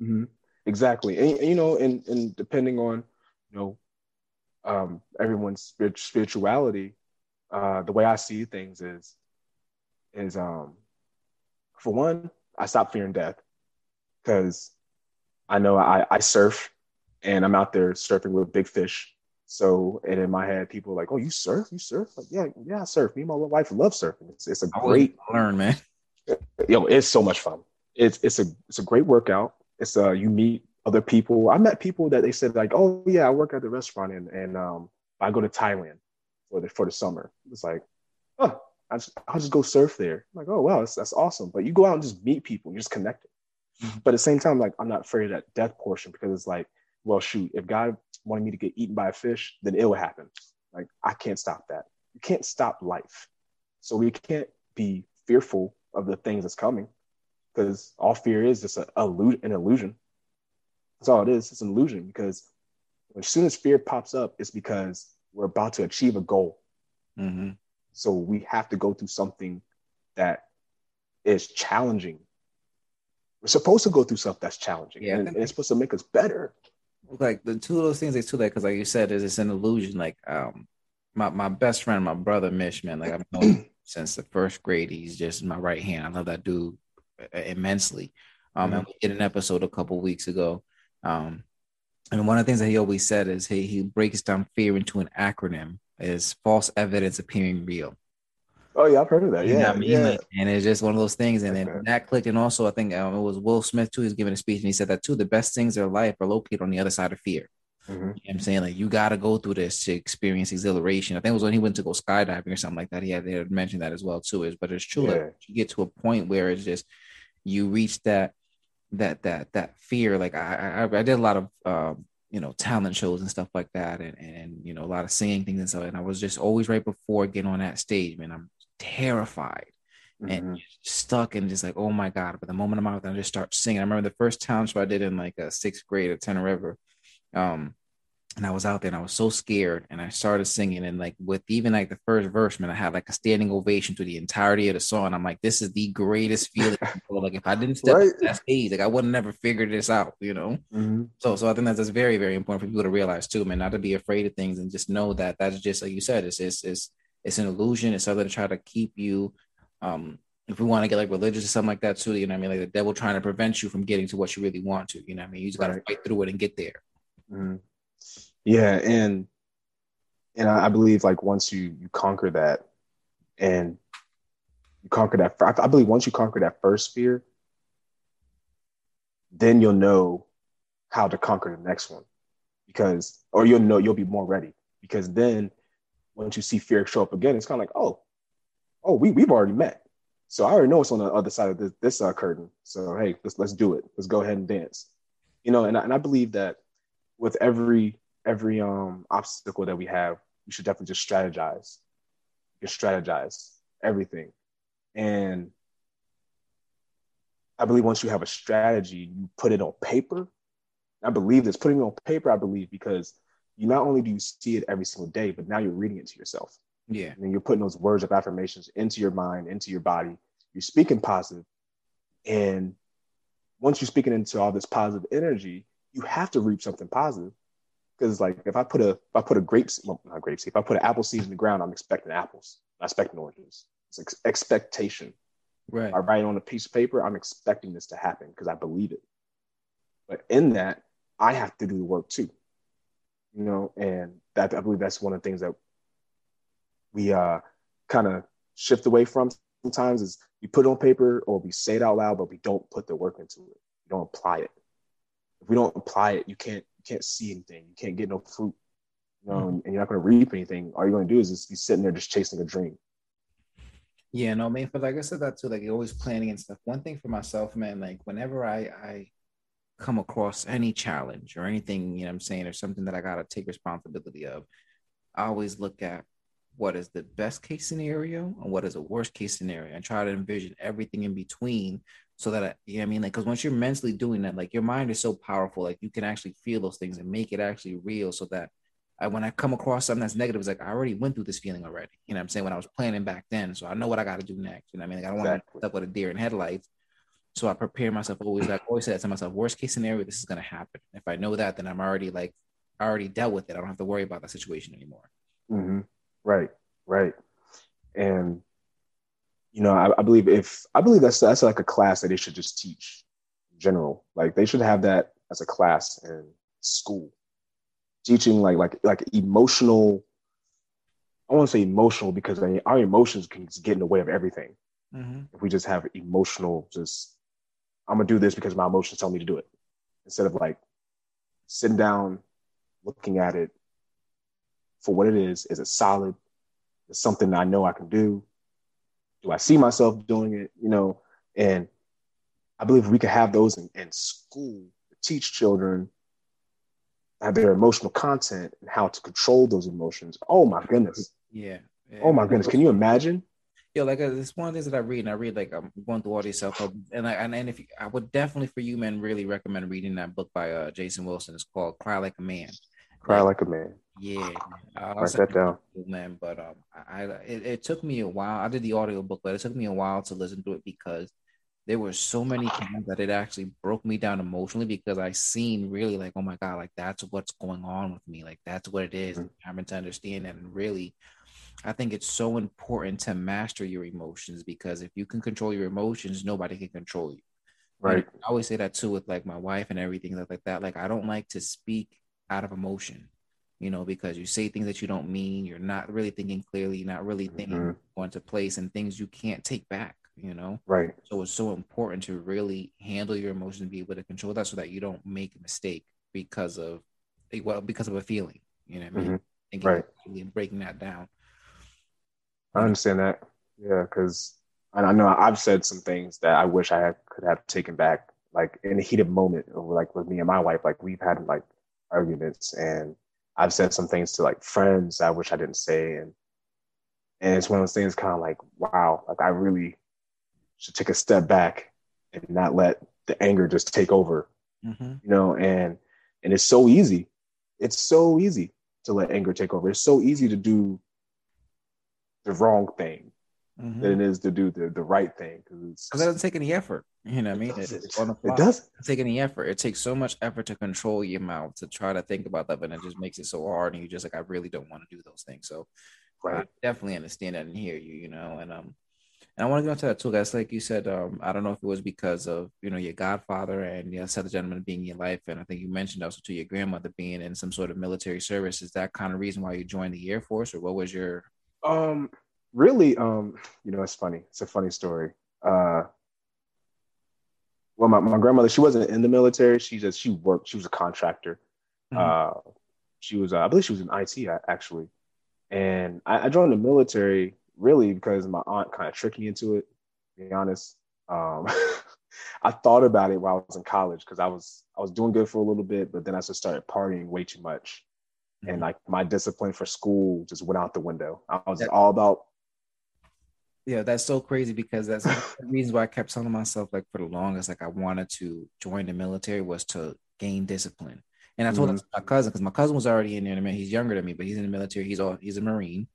Mm-hmm. Exactly, and, and, you know, and and depending on you know um, everyone's spirituality, uh, the way I see things is is um for one, I stop fearing death because I know I, I surf and I'm out there surfing with big fish. So, and in my head, people are like, "Oh, you surf? You surf? Like, yeah, yeah, I surf. Me and my wife love surfing. It's, it's a great learn, man. Yo, it's so much fun. It's it's a it's a great workout. It's uh you meet other people. I met people that they said like, "Oh yeah, I work at the restaurant and and um I go to Thailand for the for the summer." It's like, oh, I just, I'll just go surf there. I'm like, oh wow, that's, that's awesome. But you go out and just meet people, you're just connected. Mm-hmm. But at the same time, like I'm not afraid of that death portion because it's like, well, shoot, if God wanted me to get eaten by a fish, then it will happen. Like I can't stop that. You can't stop life. So we can't be fearful of the things that's coming because all fear is just a, a, an illusion. That's all it is. It's an illusion because as soon as fear pops up, it's because we're about to achieve a goal. Mm-hmm. So we have to go through something that is challenging. We're supposed to go through stuff that's challenging, yeah, and, and it's supposed to make us better. Like the two of those things, they two that because, like you said, is it's an illusion. Like um, my my best friend, my brother Mish, man. Like I've known since the first grade. He's just my right hand. I love that dude immensely. Um, mm-hmm. and we did an episode a couple weeks ago. Um, and one of the things that he always said is he he breaks down fear into an acronym is false evidence appearing real. Oh yeah, I've heard of that. Yeah, you know I mean? yeah. Like, and it's just one of those things. And then that clicked. And also, I think um, it was Will Smith too. He's giving a speech, and he said that too. The best things in life are located on the other side of fear. Mm-hmm. You know I'm saying like you got to go through this to experience exhilaration. I think it was when he went to go skydiving or something like that. He had, they had mentioned that as well too. Is but it's true. Yeah. Like you get to a point where it's just you reach that that that that fear. Like I I, I did a lot of um, you know talent shows and stuff like that, and and you know a lot of singing things and stuff. And I was just always right before getting on that stage, man. I'm terrified. Mm-hmm. and stuck and just like, oh my God. But the moment I'm out there, I just start singing. I remember the first talent show I did in like a sixth grade at Tenor River. Um, and I was out there and I was so scared and I started singing and like with even like the first verse, man, I had like a standing ovation to the entirety of the song. I'm like, this is the greatest feeling. like if I didn't step right. that stage, like I would have never figured this out, you know. Mm-hmm. So, so I think that's, that's very, very important for people to realize too, man, not to be afraid of things and just know that that's just like you said, it's it's it's it's an illusion. It's something to try to keep you. Um, if we want to get like religious or something like that too, you know, I mean, like the devil trying to prevent you from getting to what you really want to, you know, I mean, you just got to right. fight through it and get there. Mm-hmm. Yeah, and and I, believe like once you you conquer that, and you conquer that, I, I believe once you conquer that first fear, then you'll know how to conquer the next one, because or you'll know you'll be more ready because then once you see fear show up again, it's kind of like oh, oh we we've already met. So I already know it's on the other side of this, this uh, curtain. So hey, let's let's do it. Let's go ahead and dance. You know, and I, and I believe that with every every um obstacle that we have, we should definitely just strategize. Just strategize everything. And I believe once you have a strategy, you put it on paper. I believe this putting it on paper, I believe, because you not only do you see it every single day, but now you're reading it to yourself. Yeah. And you're putting those words of affirmations into your mind, into your body. You're speaking positive. And once you're speaking into all this positive energy, you have to reap something positive. Because like if I put a if I put a grapes well, not grape seed, if I put an apple seed in the ground, I'm expecting apples, not expecting oranges. It's ex- expectation. Right. I write it on a piece of paper, I'm expecting this to happen because I believe it. But in that, I have to do the work too. You know, and that I believe that's one of the things that we uh kind of shift away from sometimes is we put it on paper or we say it out loud, but we don't put the work into it. We don't apply it. If we don't apply it, you can't can't see anything. You can't get no fruit. Um, mm-hmm. and you're not going to reap anything. All you're going to do is just be sitting there just chasing a dream. Yeah, no, man. But like I said that too, like always planning and stuff. One thing for myself, man, like whenever I I come across any challenge or anything, you know, I'm saying, or something that I gotta take responsibility of, I always look at what is the best case scenario and what is a worst case scenario and try to envision everything in between so that I, you know I mean? Like because once you're mentally doing that like your mind is so powerful like you can actually feel those things and make it actually real so that I, when I come across something that's negative it's like I already went through this feeling already you know I'm saying? When I was planning back then so I know what I got to do next you know I mean? Like I don't exactly. want to up with a deer in headlights. So I prepare myself always like always say that to myself worst case scenario this is going to happen. If I know that then I'm already like I already dealt with it. I don't have to worry about that situation anymore. Mm-hmm. right. Right. And you know, I, I, believe if I believe that's that's like a class that they should just teach in general. Like they should have that as a class in school, teaching like like like emotional. I want to say emotional because I mean, our emotions can get in the way of everything. Mm-hmm. If we just have emotional, just I'm gonna do this because my emotions tell me to do it, instead of like sitting down, looking at it for what it is. Is it solid? Is something I know I can do? Do I see myself doing it? You know, and I believe we could have those in, in school to teach children have their emotional content and how to control those emotions. Oh my goodness. Yeah. yeah. Oh my goodness. Can you imagine? Yeah, like uh, it's one of the things that I read, and I read like I'm going through all these self help, and I and, and if you, I would definitely for you men really recommend reading that book by uh, Jason Wilson. It's called Cry Like a Man. Cry like, a man. Yeah, I'll write that down, man. But um, I it, it, took me a while. I did the audio book, but it took me a while to listen to it because there were so many times that it actually broke me down emotionally because I seen really like, oh my God, like that's what's going on with me. Like that's what it is. Mm-hmm. Having to understand that and really I think it's so important to master your emotions because if you can control your emotions, nobody can control you. Right. I always say that too with like my wife and everything like that. Like I don't like to speak out of emotion, you know, because you say things that you don't mean. You're not really thinking clearly. You're not really thinking mm-hmm. going to place and things you can't take back you know right so it's so important to really handle your emotions and be able to control that so that you don't make a mistake because of well because of a feeling you know what i mean mm-hmm. right and breaking that down i understand that yeah because i know i've said some things that i wish i had, could have taken back like in a heated moment like with me and my wife like we've had like arguments and i've said some things to like friends i wish i didn't say and and it's one of those things kind of like wow like i really should take a step back and not let the anger just take over. Mm-hmm. You know, and and it's so easy. It's so easy to let anger take over. It's so easy to do the wrong thing mm-hmm. than it is to do the, the right thing because it doesn't take any effort. You know what I mean? It, it, it doesn't take any effort. It takes so much effort to control your mouth to try to think about that, but it just makes it so hard, and you just like, I really don't want to do those things. So, right. I definitely understand that and hear you. You know, and um, and I want to go into that too, guys. Like you said, um, I don't know if it was because of you know your godfather and the other gentleman being in your life, and I think you mentioned also to your grandmother being in some sort of military service. Is that kind of reason why you joined the Air Force, or what was your? Um, really, um, you know, it's funny. It's a funny story. Uh, well, my, my grandmother, she wasn't in the military. She just she worked. She was a contractor. Mm-hmm. Uh, she was, uh, I believe, she was in IT actually, and I, I joined the military really because my aunt kind of tricked me into it. To be honest, um, I thought about it while I was in college because I was I was doing good for a little bit, but then I just started partying way too much, mm-hmm. and like my discipline for school just went out the window. I was yeah. all about. Yeah, that's so crazy because that's the reasons why I kept telling myself like for the longest, like I wanted to join the military was to gain discipline. And I told mm-hmm. my cousin because my cousin was already in there. I mean, he's younger than me, but he's in the military. He's all he's a Marine.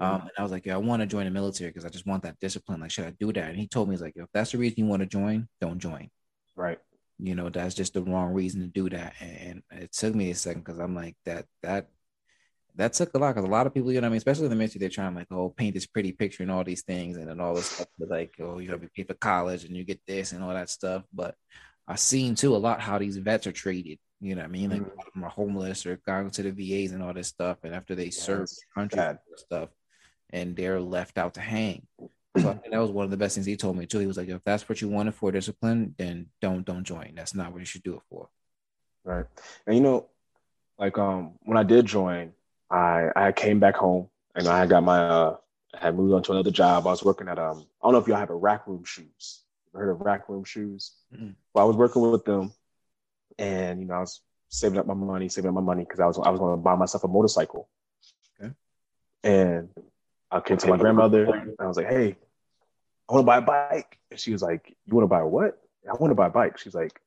Um, and I was like, yeah, I want to join the military because I just want that discipline. Like, should I do that? And he told me, he's like, if that's the reason you want to join, don't join. Right. You know, that's just the wrong reason to do that. And it took me a second because I'm like, that, that, that took a lot because a lot of people, you know, I mean, especially in the military, they're trying like, oh, paint this pretty picture and all these things, and then all this stuff, like, oh, you have to pay for college and you get this and all that stuff. But I've seen too a lot how these vets are treated. You know what I mean? Like, mm-hmm. are homeless or going to the VAs and all this stuff, and after they yeah, serve country stuff, and they're left out to hang. So that was one of the best things he told me too. He was like, if that's what you wanted for discipline, then don't don't join. That's not what you should do it for. Right. And you know, like um when I did join, I I came back home and I got my uh I had moved on to another job. I was working at um I don't know if y'all have a rack room shoes. You heard of rack room shoes? Mm-hmm. Well, I was working with them and you know I was saving up my money, saving up my money because I was I was going to buy myself a motorcycle. Okay. And I came to my grandmother and I was like, hey, I want to buy a bike. And she was like, you want to buy what? I want to buy a bike. She's like,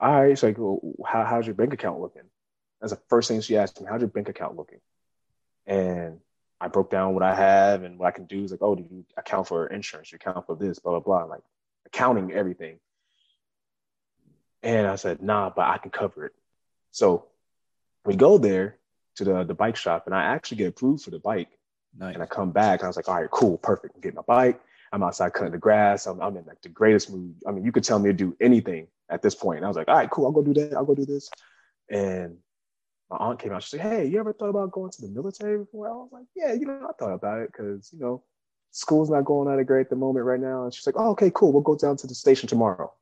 all right. She's like, well, how, how's your bank account looking? That's the first thing she asked me. How's your bank account looking? And I broke down what I have and what I can do. Is like, oh, do you account for insurance? You account for this, blah, blah, blah. like accounting everything. And I said, nah, but I can cover it. So we go there to the, the bike shop and I actually get approved for the bike. Nice. And I come back and I was like, all right, cool, perfect. I'm my bike. I'm outside cutting the grass. I'm, I'm in like the greatest mood. I mean, you could tell me to do anything at this point. And I was like, all right, cool, I'll go do that. I'll go do this. And my aunt came out. She said, hey, you ever thought about going to the military before? I was like, yeah, you know, I thought about it because, you know, school's not going at a great at the moment right now. And she's like, oh, okay, cool. We'll go down to the station tomorrow.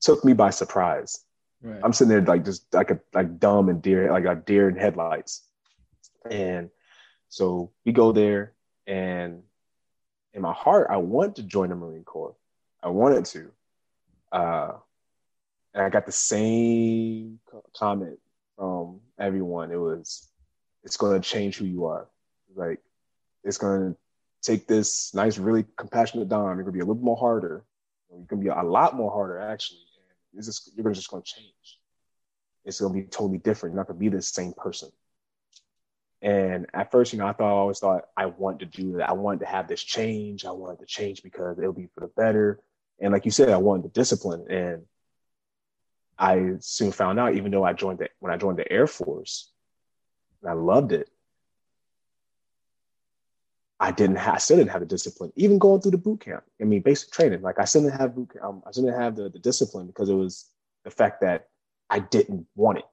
Took me by surprise. Right. I'm sitting there like just like a like dumb and deer, like a deer in headlights. And so we go there, and in my heart, I want to join the Marine Corps. I wanted to. Uh, and I got the same comment from everyone. It was, it's going to change who you are. Like, it's going to take this nice, really compassionate Dom. You're going to be a little more harder. You're going to be a lot more harder, actually. And it's just, you're just going to change. It's going to be totally different. You're not going to be the same person. And at first, you know, I thought I always thought I want to do that. I wanted to have this change. I wanted to change because it'll be for the better. And like you said, I wanted the discipline. And I soon found out, even though I joined the, when I joined the Air Force, and I loved it, I didn't have, I still didn't have the discipline, even going through the boot camp. I mean, basic training, like I still didn't have boot camp, um, I still didn't have the, the discipline because it was the fact that I didn't want it.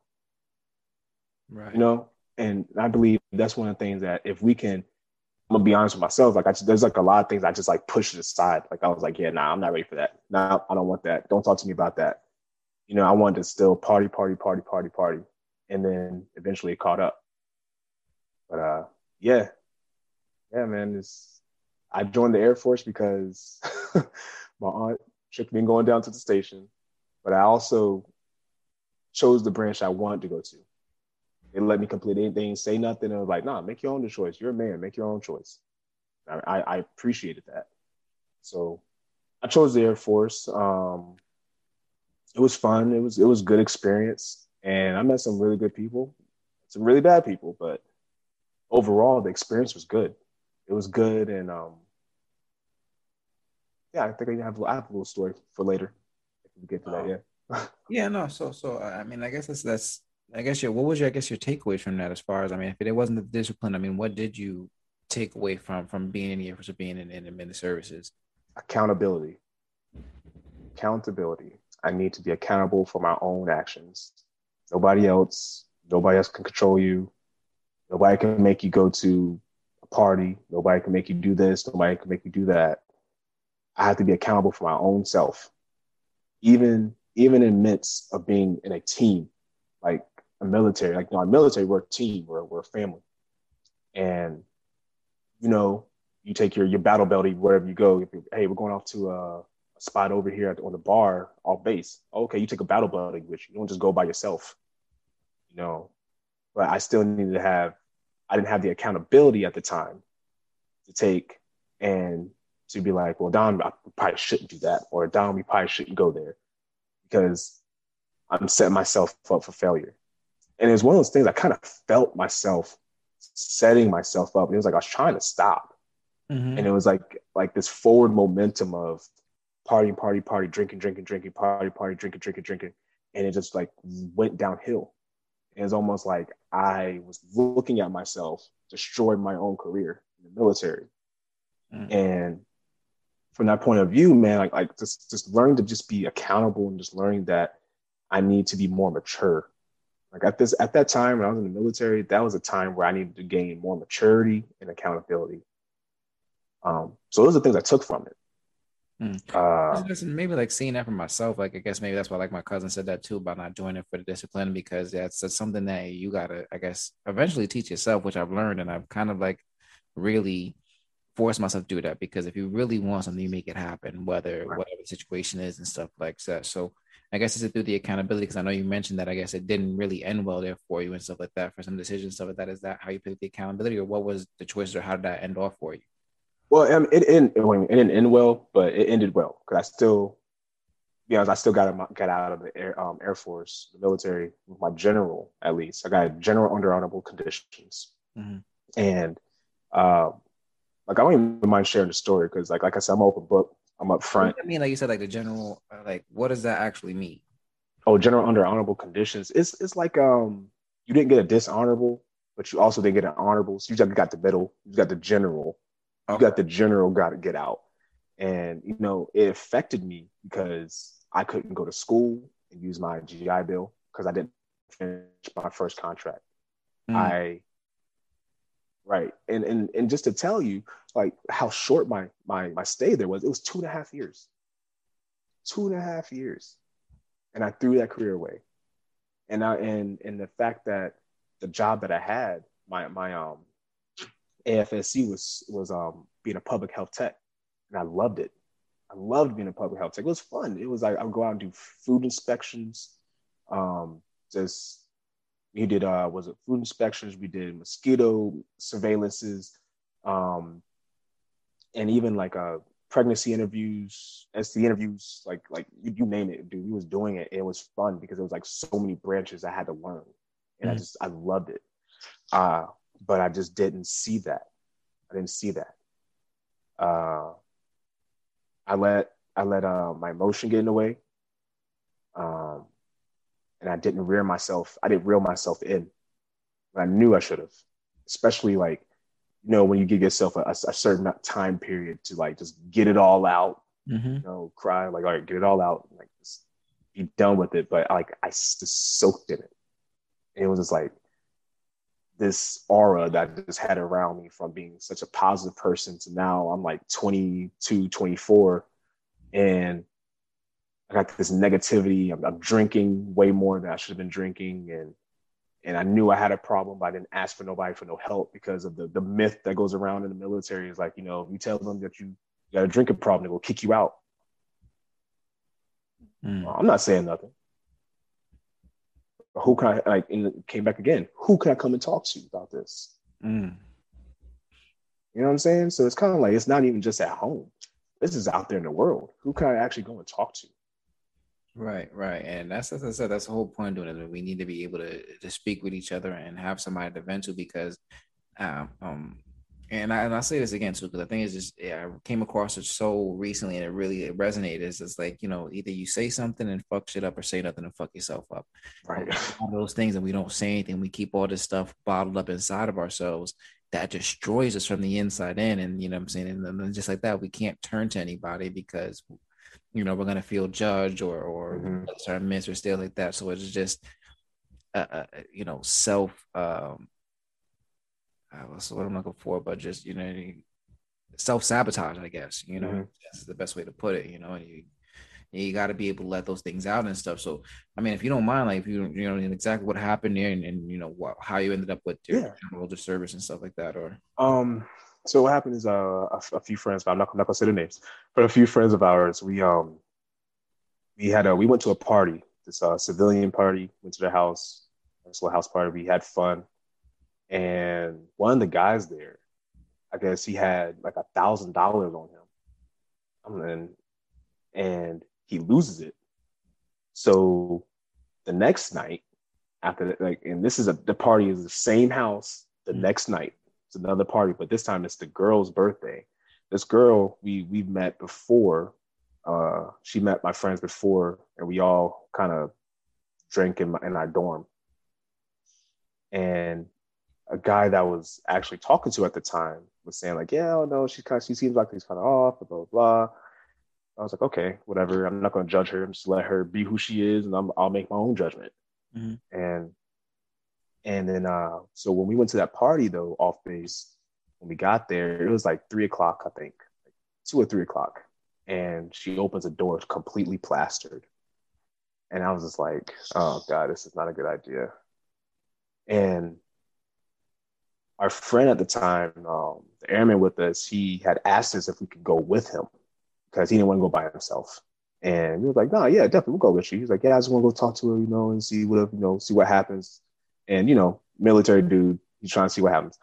Right. You know, and I believe that's one of the things that if we can, I'm gonna be honest with myself. Like I just, there's like a lot of things I just like pushed aside. Like I was like, yeah, nah, I'm not ready for that. Nah, I don't want that. Don't talk to me about that. You know, I wanted to still party, party, party, party, party, and then eventually it caught up. But uh, yeah, yeah, man. It's I joined the Air Force because my aunt tricked me going down to the station, but I also chose the branch I wanted to go to. They let me complete anything, say nothing. And I was like, nah, make your own choice. You're a man, make your own choice. I, I appreciated that. So I chose the Air Force. Um, it was fun. It was it was good experience, and I met some really good people, some really bad people, but overall the experience was good it was good, and um, yeah, I think I have I have a little story for later. If we get to that, yeah. yeah, no. So, so I mean, I guess that's that's. I guess your what was your I guess your takeaways from that as far as I mean, if it wasn't the discipline, I mean, what did you take away from from being in the Force or being in, in the services? Accountability. Accountability. I need to be accountable for my own actions. Nobody else. Nobody else can control you. Nobody can make you go to a party. Nobody can make you do this. Nobody can make you do that. I have to be accountable for my own self. Even even in midst of being in a team, like a military, like you know, military, we're a team, we're, we're a family. And you know, you take your your battle buddy wherever you go. hey, we're going off to a spot over here at, on the bar off base. Okay, you take a battle buddy with you. You don't just go by yourself. You know, but I still needed to have I didn't have the accountability at the time to take and to be like, well, Dom, I probably shouldn't do that, or Dom, we probably shouldn't go there because I'm setting myself up for failure. And it was one of those things I kind of felt myself setting myself up. It was like I was trying to stop. Mm-hmm. And it was like like this forward momentum of party, party, party, drinking, drinking, drinking, party, party, drinking, drinking, drinking. And it just like went downhill. It's almost like I was looking at myself destroy my own career in the military. Mm-hmm. And from that point of view, man, like, like just, just learning to just be accountable and just learning that I need to be more mature. Like at this, at that time when I was in the military, that was a time where I needed to gain more maturity and accountability. Um, so those are things I took from it. Mm. Uh, maybe like seeing that for myself, like I guess maybe that's why like my cousin said that too about not doing it for the discipline because that's, that's something that you gotta, I guess, eventually teach yourself, which I've learned and I've kind of like really forced myself to do that because if you really want something, you make it happen, whether right. whatever the situation is and stuff like that. So I guess it's through the accountability because I know you mentioned that I guess it didn't really end well there for you and stuff like that for some decisions, stuff like that. Is that how you picked the accountability or what was the choice or how did that end off for you? Well, um, it, it, it, it didn't end well, but it ended well because I still, be honest, I still got got out of the Air, um, Air Force, the military, with my general at least. I got general under honorable conditions, mm-hmm. and uh, like I don't even mind sharing the story because, like, like I said, I'm open book. I'm up front. I mean, like you said, like the general, like what does that actually mean? Oh, general under honorable conditions. It's it's like um you didn't get a dishonorable, but you also didn't get an honorable. So you just got the middle. You got the general you got the general got to get out. And, you know, it affected me because I couldn't go to school and use my GI Bill because I didn't finish my first contract. Mm. I, right. And, and, and just to tell you, like how short my, my, my stay there was, it was two and a half years. Two and a half years. And I threw that career away. And I, and, and the fact that the job that I had, my, my, um, AFSC was was um, being a public health tech, and I loved it. I loved being a public health tech. It was fun. It was like I would go out and do food inspections. Um, just we did uh, was it food inspections? We did mosquito surveillances, um, and even like uh, pregnancy interviews, ST interviews, like like you, you, name it, dude. We was doing it. It was fun because it was like so many branches I had to learn, and mm-hmm. I just I loved it. Uh, but I just didn't see that. I didn't see that. Uh, I let I let uh, my emotion get in the way. Um, and I didn't rear myself, I didn't reel myself in. I knew I should have, especially like, you know, when you give yourself a, a, certain time period to like just get it all out, mm-hmm. you know, cry, like, all right, get it all out, like just be done with it. But like, I just soaked in it. And it was just like this aura that I just had around me from being such a positive person to now I'm like 22, 24. And I got this negativity. I'm, I'm, drinking way more than I should have been drinking, and and I knew I had a problem, but I didn't ask for nobody for no help because of the the myth that goes around in the military is like you know if you tell them that you got a drinking problem, they will kick you out. Mm. I'm not saying nothing. Who can I like? And came back again. Who can I come and talk to about this? Mm. You know what I'm saying? So it's kind of like it's not even just at home. This is out there in the world. Who can I actually go and talk to? Right, right, and that's as I said. That's the whole point of it. We need to be able to to speak with each other and have somebody to vent to because, um, um and I and I say this again too because I think it's just yeah, I came across it so recently and it really it resonated. It's just like you know either you say something and fuck shit up or say nothing and fuck yourself up. Right. All those things and we don't say anything. We keep all this stuff bottled up inside of ourselves that destroys us from the inside in. And you know what I'm saying? And then just like that, we can't turn to anybody because you know we're gonna feel judged or or mm-hmm. certain myths or still like that. So it's just uh, uh, you know self um what's what I'm looking for, but just you know self sabotage, I guess. You know mm-hmm. that's the best way to put it. You know, and you you got to be able to let those things out and stuff. So, I mean, if you don't mind, like if you you know exactly what happened there and, and you know what, how you ended up with your yeah. general service and stuff like that, or um, so what happened is uh, a, a few friends, but I'm not, I'm not gonna say the names, but a few friends of ours, we um, we had a we went to a party, this uh, civilian party, went to their house, this little house party. We had fun, and one of the guys there, I guess he had like a thousand dollars on him, and and he loses it. So the next night, after that, like, and this is a the party is the same house the mm-hmm. next night it's another party, but this time it's the girl's birthday. This girl we we've met before. Uh, she met my friends before, and we all kind of drank in, my, in our dorm. And a guy that was actually talking to at the time was saying like, "Yeah, oh no, she kind of, she seems like she's kind of off, blah blah blah." I was like, "Okay, whatever. I'm not going to judge her. I'm just let her be who she is, and I'm, I'll make my own judgment." Mm-hmm. And and then, uh, so when we went to that party though, off base, when we got there, it was like three o'clock, I think, like two or three o'clock. And she opens a door completely plastered. And I was just like, oh God, this is not a good idea. And our friend at the time, um, the airman with us, he had asked us if we could go with him because he didn't want to go by himself. And we were like, no, yeah, definitely we'll go with you. He's like, yeah, I just want to go talk to her, you know, and see what, you know, see what happens and you know, military dude, he's trying to see what happens.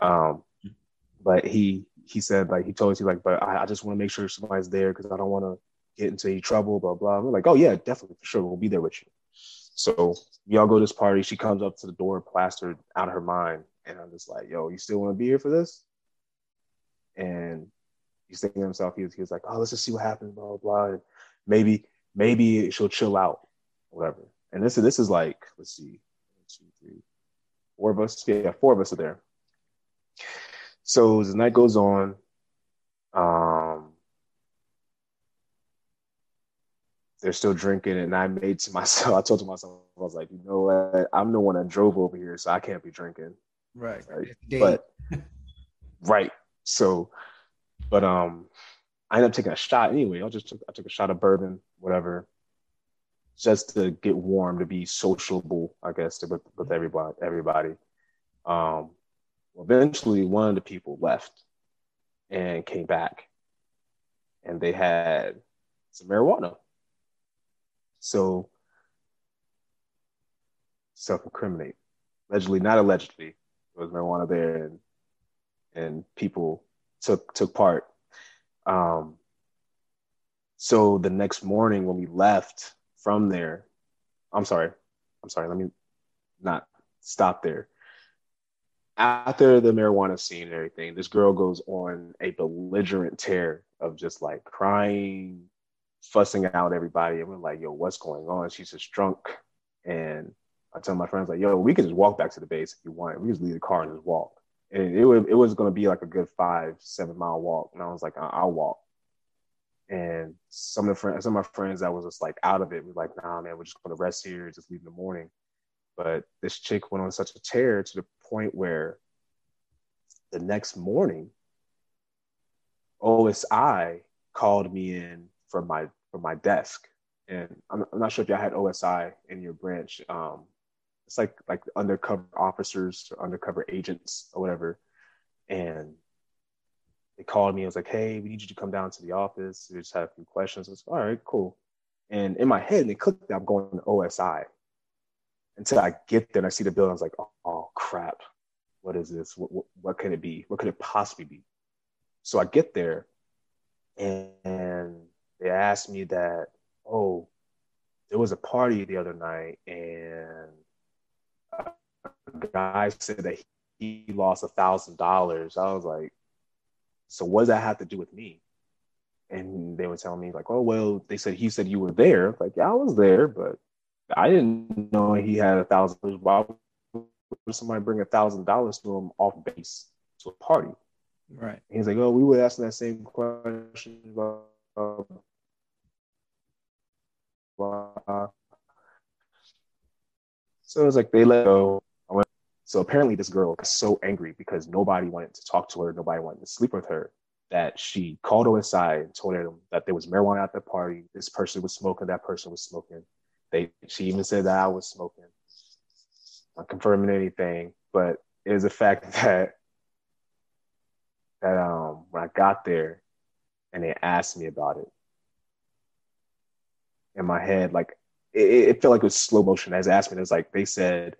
Um, but he he said like he told us he like, but I, I just want to make sure somebody's there because I don't want to get into any trouble, blah blah. We're like, oh yeah, definitely for sure, we'll be there with you. So we all go to this party. She comes up to the door, plastered out of her mind, and I'm just like, yo, you still want to be here for this? And he's thinking to himself, he was, he was like, oh, let's just see what happens, blah blah blah. And maybe maybe she'll chill out, whatever. And this is this is like, let's see, two, three, four of us. Yeah, four of us are there. So as the night goes on, um, they're still drinking, and I made to myself. I told to myself, I was like, you know what? I'm the one that drove over here, so I can't be drinking. Right. right? But right. So, but um, I ended up taking a shot anyway. I just took I took a shot of bourbon, whatever just to get warm, to be sociable, I guess, to, with, with everybody. Everybody. Um, eventually, one of the people left and came back, and they had some marijuana. So, self-incriminate. Allegedly, not allegedly, was marijuana there, and and people took took part. Um, so the next morning when we left, from there, I'm sorry, I'm sorry, let me not stop there. After the marijuana scene and everything, this girl goes on a belligerent tear of just like crying, fussing out everybody. And we're like, yo, what's going on? She's just drunk. And I tell my friends, like, yo, we can just walk back to the base if you want. We just leave the car and just walk. And it, was, it was to be like a good five, seven mile walk. And I was like, I'll walk. And some of the friends, some of my friends that was just like out of it, was like, nah, man, we're just to rest here, just leave in the morning. But this chick went on such a tear to the point where the next morning, OSI called me in from my from my desk, and I'm, I'm not sure if y'all had OSI in your branch. Um, it's like like undercover officers or undercover agents or whatever, and they called me. I was like, "Hey, we need you to come down to the office. We just have a few questions." I was like, "All right, cool." And in my head, it clicked that I'm going to OSI. Until I get there and I see the building, I was like, "Oh, oh crap! What is this? What, what, what could it be? What could it possibly be?" So I get there, and they asked me that, "Oh, there was a party the other night, and guy said that he lost a thousand dollars." I was like so what does that have to do with me? And they were telling me like, oh well, they said he said you were there. Like, yeah, I was there, but I didn't know he had a thousand. Why would somebody bring a thousand dollars to him off base to a party? Right. And he's like, oh, we were asking that same question about. Uh, so it was like they let go. So apparently, this girl was so angry because nobody wanted to talk to her, nobody wanted to sleep with her, that she called aside and told them that there was marijuana at the party. This person was smoking, that person was smoking. They, she even said that I was smoking. Not confirming anything, but it was a fact that that um when I got there and they asked me about it, in my head, like it, it felt like it was slow motion. As asked me, it was like they said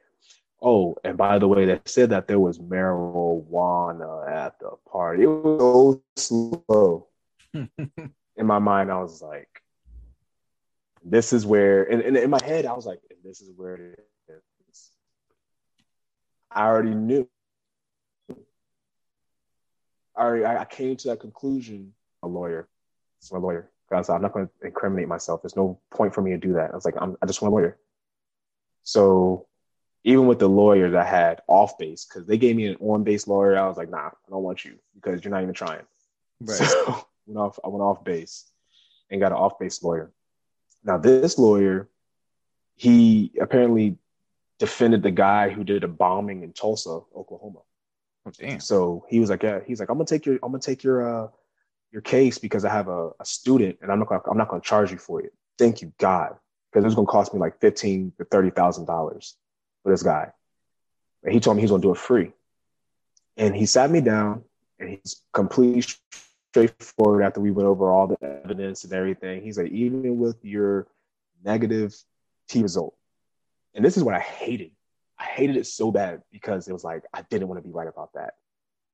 Oh, and by the way, they said that there was marijuana at the party. It was so slow. in my mind, I was like, this is where, and, and in my head, I was like, this is where it is. I already knew. I, already, I came to that conclusion. A lawyer, it's my lawyer. Because I'm not going to incriminate myself. There's no point for me to do that. I was like, I'm, I just want a lawyer. So even with the lawyers I had off base, because they gave me an on base lawyer, I was like, nah, I don't want you because you're not even trying. Right. So went off, I went off base and got an off base lawyer. Now this lawyer, he apparently defended the guy who did a bombing in Tulsa, Oklahoma. Oh, damn. So he was like, yeah, he's like, I'm gonna take your, I'm gonna take your, uh, your case because I have a, a student and I'm not gonna, I'm not gonna charge you for it. Thank you, God, because it was gonna cost me like fifteen to thirty thousand dollars for this guy. And he told me he's gonna do it free. And he sat me down and he's completely straightforward after we went over all the evidence and everything. He's like, even with your negative T result, and this is what I hated. I hated it so bad because it was like I didn't want to be right about that.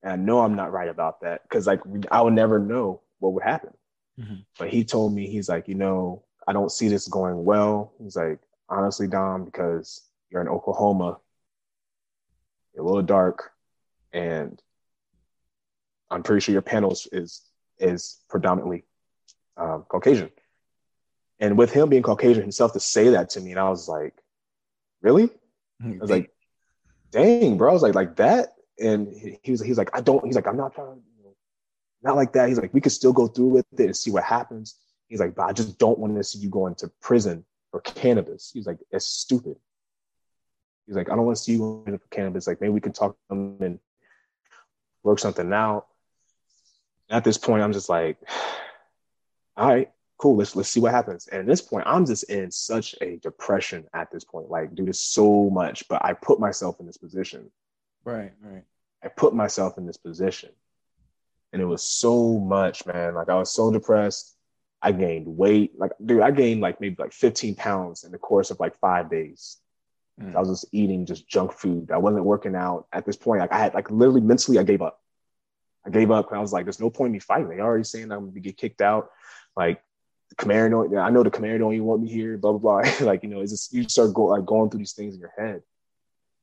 And I know I'm not right about that because like I would never know what would happen. Mm-hmm. But he told me, he's like, you know, I don't see this going well. He's like, honestly, Dom, because you're in Oklahoma, a little dark, and I'm pretty sure your panel is is predominantly um, Caucasian. And with him being Caucasian himself to say that to me, and I was like, really? I was like, dang, bro. I was like, like that. And he, he was, he's like, I don't, he's like, I'm not trying, you know, not like that. He's like, we could still go through with it and see what happens. He's like, but I just don't want to see you going to prison for cannabis. He's like, it's stupid. He's like, I don't want to see you in for cannabis. Like, maybe we can talk to them and work something out. At this point, I'm just like, all right, cool. Let's let's see what happens. And at this point, I'm just in such a depression at this point. Like, dude, it's so much, but I put myself in this position. Right, right. I put myself in this position. And it was so much, man. Like I was so depressed. I gained weight. Like, dude, I gained like maybe like 15 pounds in the course of like five days. Mm. I was just eating just junk food. I wasn't working out at this point. Like I had like literally mentally, I gave up. I gave up and I was like, there's no point in me fighting. They already saying I'm gonna get kicked out. Like the commander don't, I know the commander don't even want me here, blah blah blah. like, you know, it's just you start go, like going through these things in your head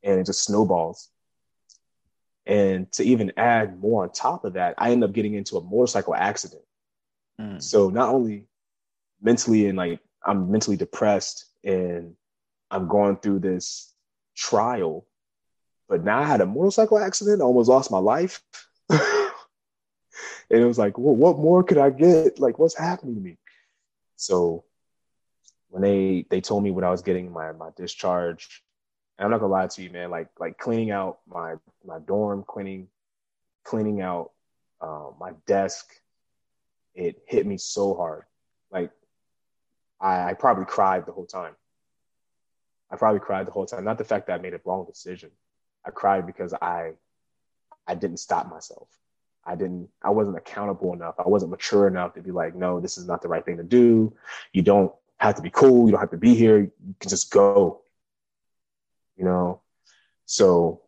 and it just snowballs. And to even add more on top of that, I end up getting into a motorcycle accident. Mm. So not only mentally and like I'm mentally depressed and I'm going through this trial. But now I had a motorcycle accident, I almost lost my life. and it was like, well, what more could I get? Like, what's happening to me? So when they they told me when I was getting my my discharge, I'm not gonna lie to you, man, like like cleaning out my my dorm, cleaning cleaning out uh, my desk, it hit me so hard. Like I, I probably cried the whole time. I probably cried the whole time. Not the fact that I made a wrong decision. I cried because I I didn't stop myself. I didn't I wasn't accountable enough. I wasn't mature enough to be like, no, this is not the right thing to do. You don't have to be cool. You don't have to be here. You can just go. You know? So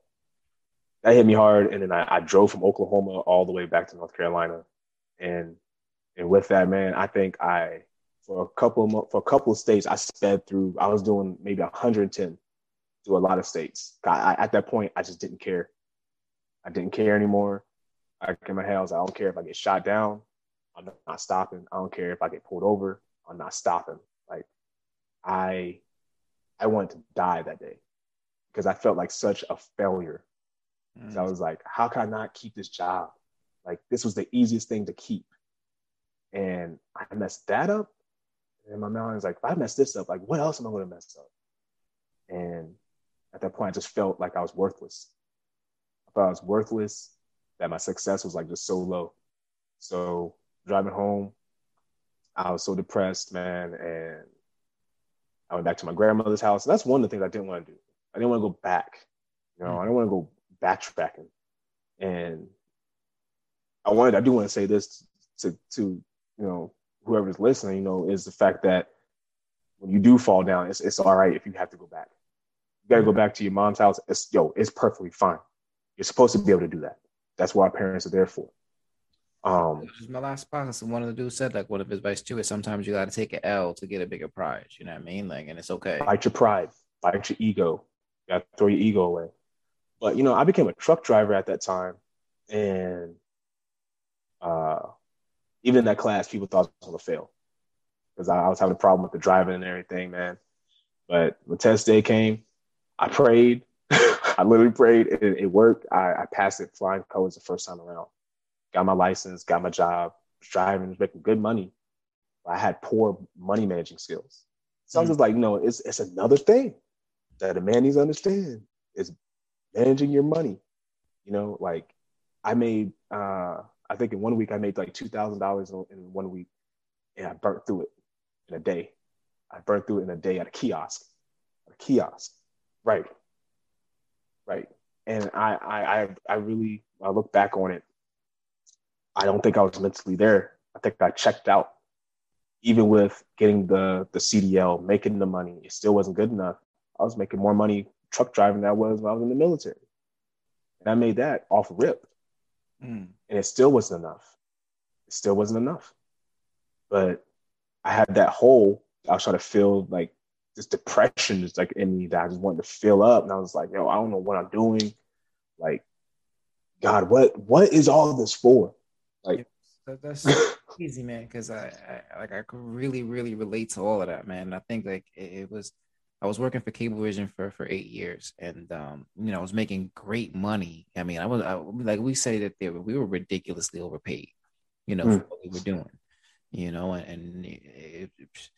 that hit me hard. And then I, I drove from Oklahoma all the way back to North Carolina. And and with that, man, I think I for a couple of, for a couple of states, I sped through. I was doing maybe 110 to a lot of states. I, I, at that point, I just didn't care. I didn't care anymore. I in my head, I I don't care if I get shot down. I'm not stopping. I don't care if I get pulled over. I'm not stopping. Like I, I wanted to die that day because I felt like such a failure. Mm. So I was like, how can I not keep this job? Like this was the easiest thing to keep, and I messed that up. And my mind was like, if I mess this up, like what else am I going to mess up? And at that point, I just felt like I was worthless. I thought I was worthless, that my success was like just so low. So driving home, I was so depressed, man. And I went back to my grandmother's house. And that's one of the things I didn't want to do. I didn't want to go back. You know, I didn't want to go backtracking. And I wanted, I do want to say this to, to, you know, whoever's listening, you know, is the fact that when you do fall down, it's, it's all right if you have to go back. You got to go back to your mom's house. It's, yo, it's perfectly fine. You're supposed to be able to do that. That's what our parents are there for. Um, this is my last podcast. And one of the dudes said, like, one of his advice to is sometimes you got to take an L to get a bigger prize. You know what I mean? Like, and it's okay. Fight your pride, fight your ego. You got to throw your ego away. But, you know, I became a truck driver at that time. And uh, even in that class, people thought I was going to fail because I, I, was having a problem with the driving and everything, man. But when test day came, I prayed. I literally prayed. It, it worked. I, I, passed it flying colors the first time around. Got my license, got my job, was driving, was making good money. I had poor money managing skills. So mm I was just like, no, it's, it's another thing that a man needs to understand is managing your money. You know, like I made uh, I think in one week I made like two thousand dollars in one week, and I burnt through it in a day. I burnt through it in a day at a kiosk, a kiosk, right, right. And I, I, I, I really, I look back on it. I don't think I was mentally there. I think I checked out. Even with getting the the CDL, making the money, it still wasn't good enough. I was making more money truck driving than I was when I was in the military, and I made that off rip. Mm. And it still wasn't enough. It still wasn't enough. But I had that hole. I was trying to feel like this depression is like in me that I just wanted to fill up. And I was like, yo, I don't know what I'm doing. Like, God, what what is all this for? Like that's easy, man. Because I, I, like I could really, really relate to all of that, man. I think like it, it was I was working for Cablevision for for eight years, and um, you know, I was making great money. I mean, I was I, like we say that they were, we were ridiculously overpaid, you know, mm. for what we were doing, you know, and, and it, it,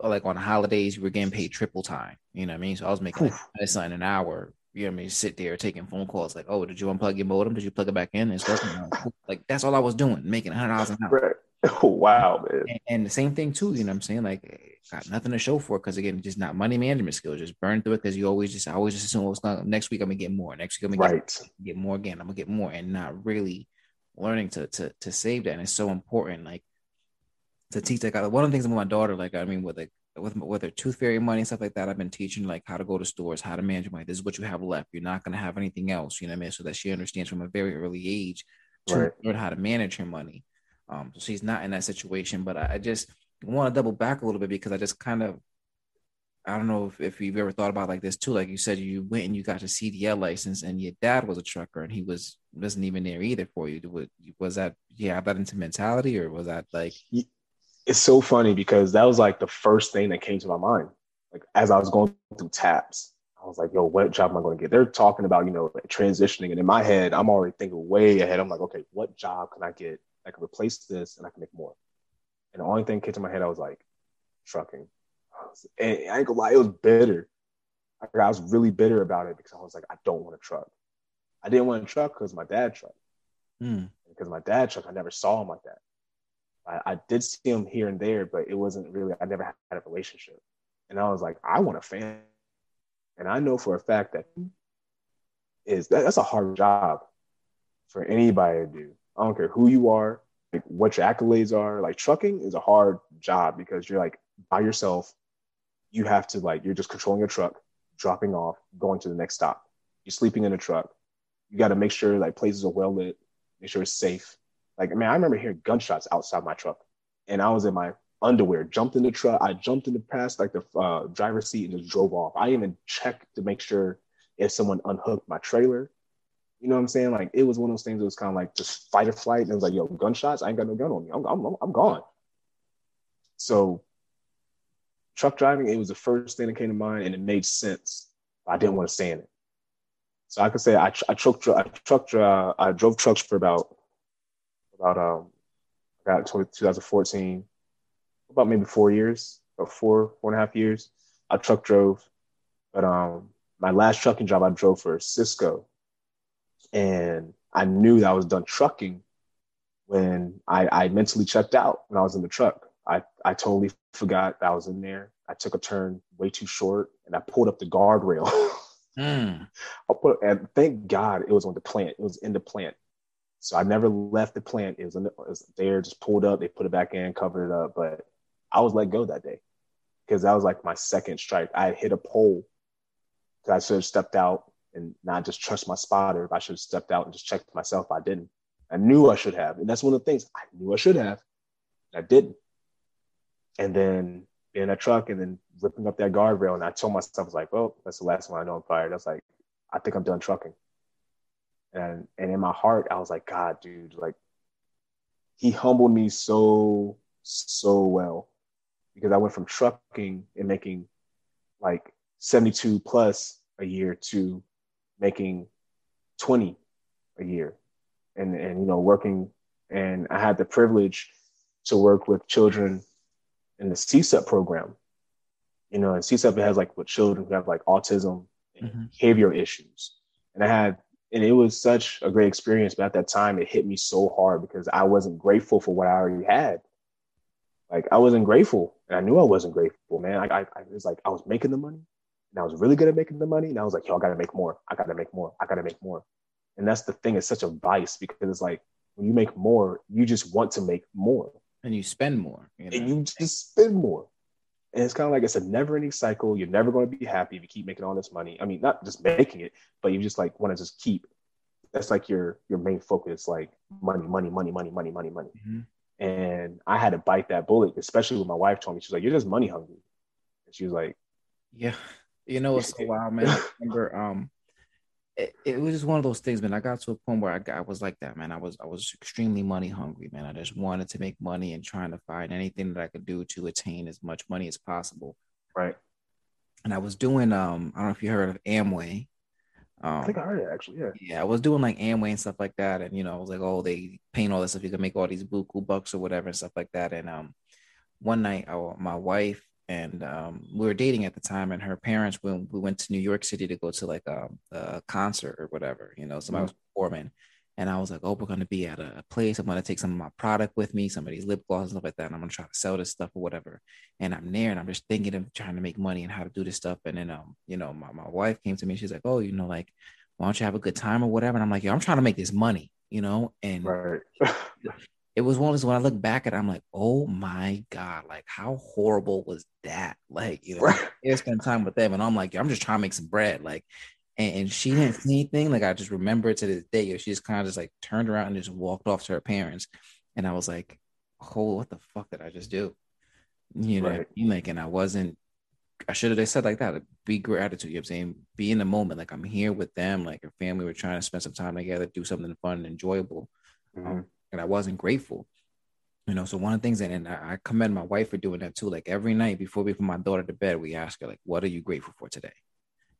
like on holidays, we were getting paid triple time. You know what I mean? So I was making like sign an hour. You know what I mean? Sit there taking phone calls like, "Oh, did you unplug your modem? Did you plug it back in?" It's working. like that's all I was doing, making hundred dollars an hour. Right. Oh, wow, man. And, and, the same thing too, you know what I'm saying? Like got nothing to show for because again, just not money management skills. Just burn through it because you always just I always just assume oh, what's going next week I'm gonna get more. Next week I'm gonna right. get, get more again. I'm gonna get more and not really learning to to to save that. And it's so important, like to teach like one of the things with my daughter, like I mean with like with with her tooth fairy money and stuff like that, I've been teaching like how to go to stores, how to manage money. This is what you have left. You're not gonna have anything else, you know what I mean? So that she understands from a very early age to right. learn how to manage her money. Um, so she's not in that situation, but I, I just want to double back a little bit because I just kind of, I don't know if, if you've ever thought about like this too. Like you said, you went and you got your CDL license, and your dad was a trucker, and he was wasn't even there either for you. Was, that yeah? that into mentality, or was that like? it's so funny because that was like the first thing that came to my mind. Like as I was going through TAPS, I was like, yo, what job am I going to get? They're talking about, you know, transitioning. And in my head, I'm already thinking way ahead. I'm like, okay, what job can I get that can replace this and I can make more? And the only thing came to my head, I was like, trucking. And I ain't gonna lie, it was bitter. I was really bitter about it because I was like, I don't want to truck. I didn't want to truck because my dad trucked. Mm. Because my dad trucked, I never saw him like that. I, I, did see him here and there, but it wasn't really, I never had a relationship. And I was like, I want a family. And I know for a fact that is that, that's a hard job for anybody to do. I don't care who you are, like what your accolades are. Like trucking is a hard job because you're like by yourself. You have to like you're just controlling a truck, dropping off, going to the next stop. You're sleeping in a truck. You got to make sure like places are well lit, make sure it's safe. Like man, I remember hearing gunshots outside my truck, and I was in my underwear, jumped in the truck. I jumped in the past like the uh, driver's seat and just drove off. I even checked to make sure if someone unhooked my trailer. You know what I'm saying? Like it was one of those things that was kind of like just fight or flight. And it was like, yo, gunshots. I ain't got no gun on me. I'm, I'm, I'm gone. So truck driving, it was the first thing that came to mind, and it made sense. I didn't want to stay in it. So I could say I, I truck I truck I drove trucks for about about um got 2014 about maybe four years, or four, four and a half years. I truck drove, but um, my last trucking job I drove for Sysco, and I knew that I was done trucking when I, I mentally checked out when I was in the truck. I, I totally forgot that I was in there. I took a turn way too short and I pulled up the guardrail. mm. I put and thank God it was on the plant. It was in the plant. So I never left the plant. It was, the, it was there, just pulled up. They put it back in, covered it up. But I was let go that day because that was like my second strike. I hit a pole. I should have stepped out and not just trust my spotter. If I should have stepped out and just checked myself. I didn't. I knew I should have. And that's one of the things I knew I should have. I didn't. And then in a truck and then ripping up that guardrail. And I told myself, I was like, well, that's the last one I know I'm fired. I was like, I think I'm done trucking. And and in my heart, I was like, God, dude, like he humbled me so, so well because I went from trucking and making like 72 plus a year to making 20 a year and and you know working and I had the privilege to work with children in the CSEP program. You know, and CSEP has like with children who have like autism and mm-hmm. behavioral issues. And I had and it was such a great experience, but at that time it hit me so hard because I wasn't grateful for what I already had. Like I wasn't grateful, and I knew I wasn't grateful, man. I, I, I was like, I was making the money, and I was really good at making the money, and I was like, yo, I gotta make more. I gotta make more. I gotta make more. And that's the thing. It's such a vice because it's like when you make more, you just want to make more, and you spend more, you know? and you just spend more. And it's kind of like it's a never-ending cycle. You're never going to be happy if you keep making all this money. I mean, not just making it, but you just like want to just keep. That's like your your main focus, like money, money, money, money, money, money, money. Mm-hmm. And I had to bite that bullet, especially when my wife told me, she's like, You're just money hungry. And she was like, Yeah. You know, it's so wild, man. I remember um it, it, was just one of those things, man. I got to a point where I, got, I was like that, man. I was I was extremely money hungry, man. I just wanted to make money and trying to find anything that I could do to attain as much money as possible. Right. And I was doing um, I don't know if you heard of Amway. Um, I think I heard it actually. Yeah. Yeah, I was doing like Amway and stuff like that, and you know, I was like, oh, they paint all this stuff. You can make all these buku bucks or whatever and stuff like that. And um, one night, I, my wife and um, we were dating at the time, and her parents when we went to New York City to go to like a, a concert or whatever, you know, somebody mm-hmm. was performing. And I was like, oh, we're going to be at a place. I'm going to take some of my product with me, some of these lip gloss and stuff like that. And I'm going to try to sell this stuff or whatever. And I'm there and I'm just thinking of trying to make money and how to do this stuff. And then, um, you know, my, my wife came to me. She's like, oh, you know, like, why don't you have a good time or whatever? And I'm like, yo, I'm trying to make this money, you know? And right. it was one of those when I look back at it, I'm like, oh my God, like how horrible was that? Like, you know, right. I spend time with them and I'm like, I'm just trying to make some bread. Like, and, and she didn't see anything. Like, I just remember it to this day. She just kind of just like turned around and just walked off to her parents. And I was like, oh, what the fuck did I just do? You know, right. like, and I wasn't I should have said like that. Be gratitude. You know what I'm saying? Be in the moment. Like I'm here with them. Like a family. We're trying to spend some time together, do something fun and enjoyable. Um, mm-hmm. Um, and I wasn't grateful. You know, so one of the things, and, and I commend my wife for doing that too. Like every night before we put my daughter to bed, we ask her, like, what are you grateful for today?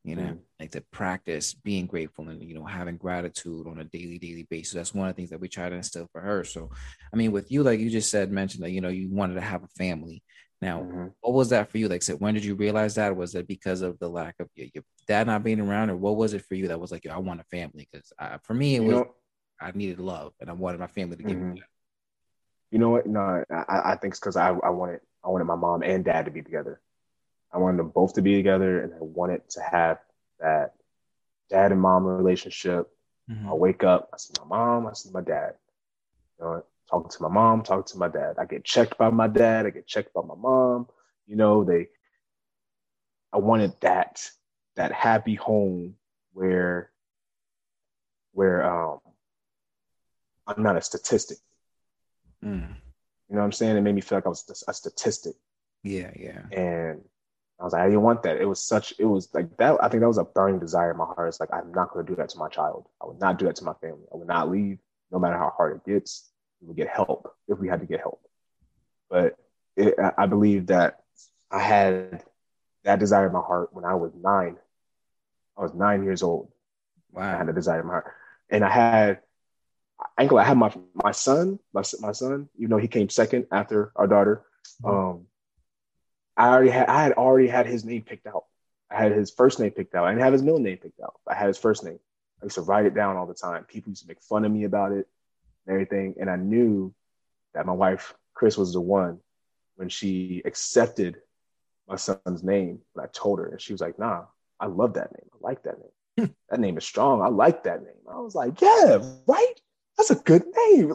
You know, mm. like to practice being grateful and you know having gratitude on a daily, daily basis. That's one of the things that we try to instill for her. So, I mean, with you, like you just said, mentioned that you know you wanted to have a family. Now, mm-hmm. what was that for you? Like, said, when did you realize that? Was it because of the lack of your, your, dad not being around, or what was it for you that was like, Yo, I want a family? Because uh, for me, it you was know, I needed love, and I wanted my family to give mm-hmm. me that. You know what? No, I, I think it's because I, I wanted I wanted my mom and dad to be together. I wanted them both to be together, and I wanted to have that dad and mom relationship. Mm-hmm. I wake up, I see my mom, I see my dad. You know, talking to my mom, talking to my dad. I get checked by my dad, I get checked by my mom. You know, they I wanted that that happy home where where um I'm not a statistic. Mm. You know what I'm saying? It made me feel like I was a statistic. Yeah, yeah. And I was like, I didn't want that. It was such, it was like that. I think that was a burning desire in my heart. It's like, I'm not going to do that to my child. I would not do that to my family. I would not leave, no matter how hard it gets. We would get help if we had to get help. But it, I believe that I had that desire in my heart when I was nine. I was nine years old. Wow. I had a desire in my heart. And I had, I I had my my son, my, my son, even though he came second after our daughter. Mm-hmm. Um, I already had I had already had his name picked out. I had his first name picked out. I didn't have his middle name picked out. I had his first name. I used to write it down all the time. People used to make fun of me about it and everything. And I knew that my wife, Chris, was the one when she accepted my son's name. And I told her, and she was like, nah, I love that name. I like that name. Hmm. that name is strong. I like that name. I was like, yeah, right? That's a good name.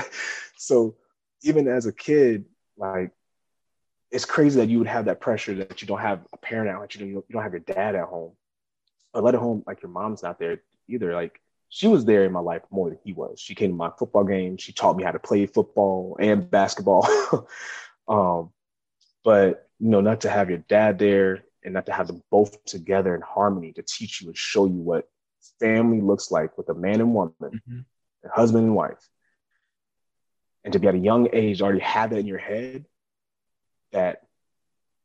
so even as a kid, like it's crazy that you would have that pressure that you don't have a parent at home, you don't, you don't have your dad at home, or let alone like your mom's not there either. Like she was there in my life more than he was. She came to my football game. She taught me how to play football and basketball. um, but you know, not to have your dad there and not to have them both together in harmony to teach you and show you what family looks like with a man and woman, mm-hmm. And husband and wife, and to be at a young age already have that in your head that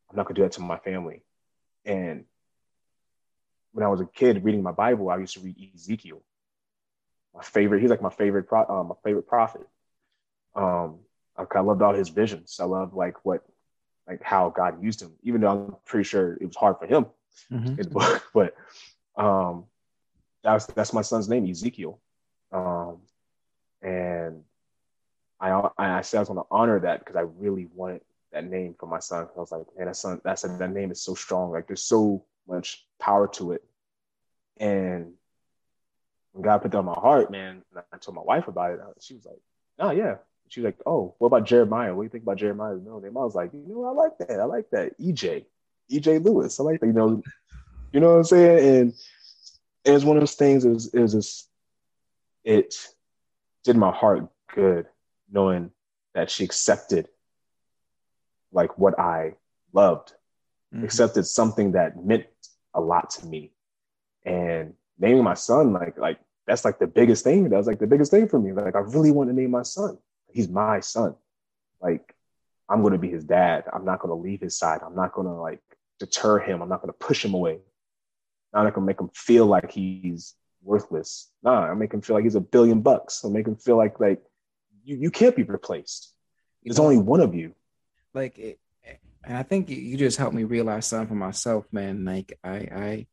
I'm not gonna do that to my family. And when I was a kid reading my Bible, I used to read Ezekiel. My favorite, he's like my favorite, pro, uh, my favorite prophet. Um, I, I loved all his visions. I loved like what, like how God used him. Even though I'm pretty sure it was hard for him mm-hmm. in the book, but um, that's that's my son's name, Ezekiel. Um, and I I said I was going to honor that because I really wanted that name for my son. I was like, man, that son, that's that name is so strong. Like there's so much power to it. And when God put that on my heart, man, I told my wife about it. She was like, oh yeah. She was like, oh, what about Jeremiah? What do you think about Jeremiah's middle name? I was like, you know, I like that. I like that. EJ, EJ Lewis. I like that. You know, you know what I'm saying? And, and it's one of those things. It was, it was just, it did my heart good knowing that she accepted like what I loved, mm-hmm. accepted something that meant a lot to me. And naming my son, like, like that's like the biggest thing. That was like the biggest thing for me. Like, I really want to name my son. He's my son. Like, I'm going to be his dad. I'm not going to leave his side. I'm not going to like deter him. I'm not going to push him away. I'm not going to make him feel like he's worthless. Nah, I make him feel like he's a billion bucks. I make him feel like like you, you can't be replaced. There's only one of you like it, and I think you just helped me realize something for myself, man. Like I,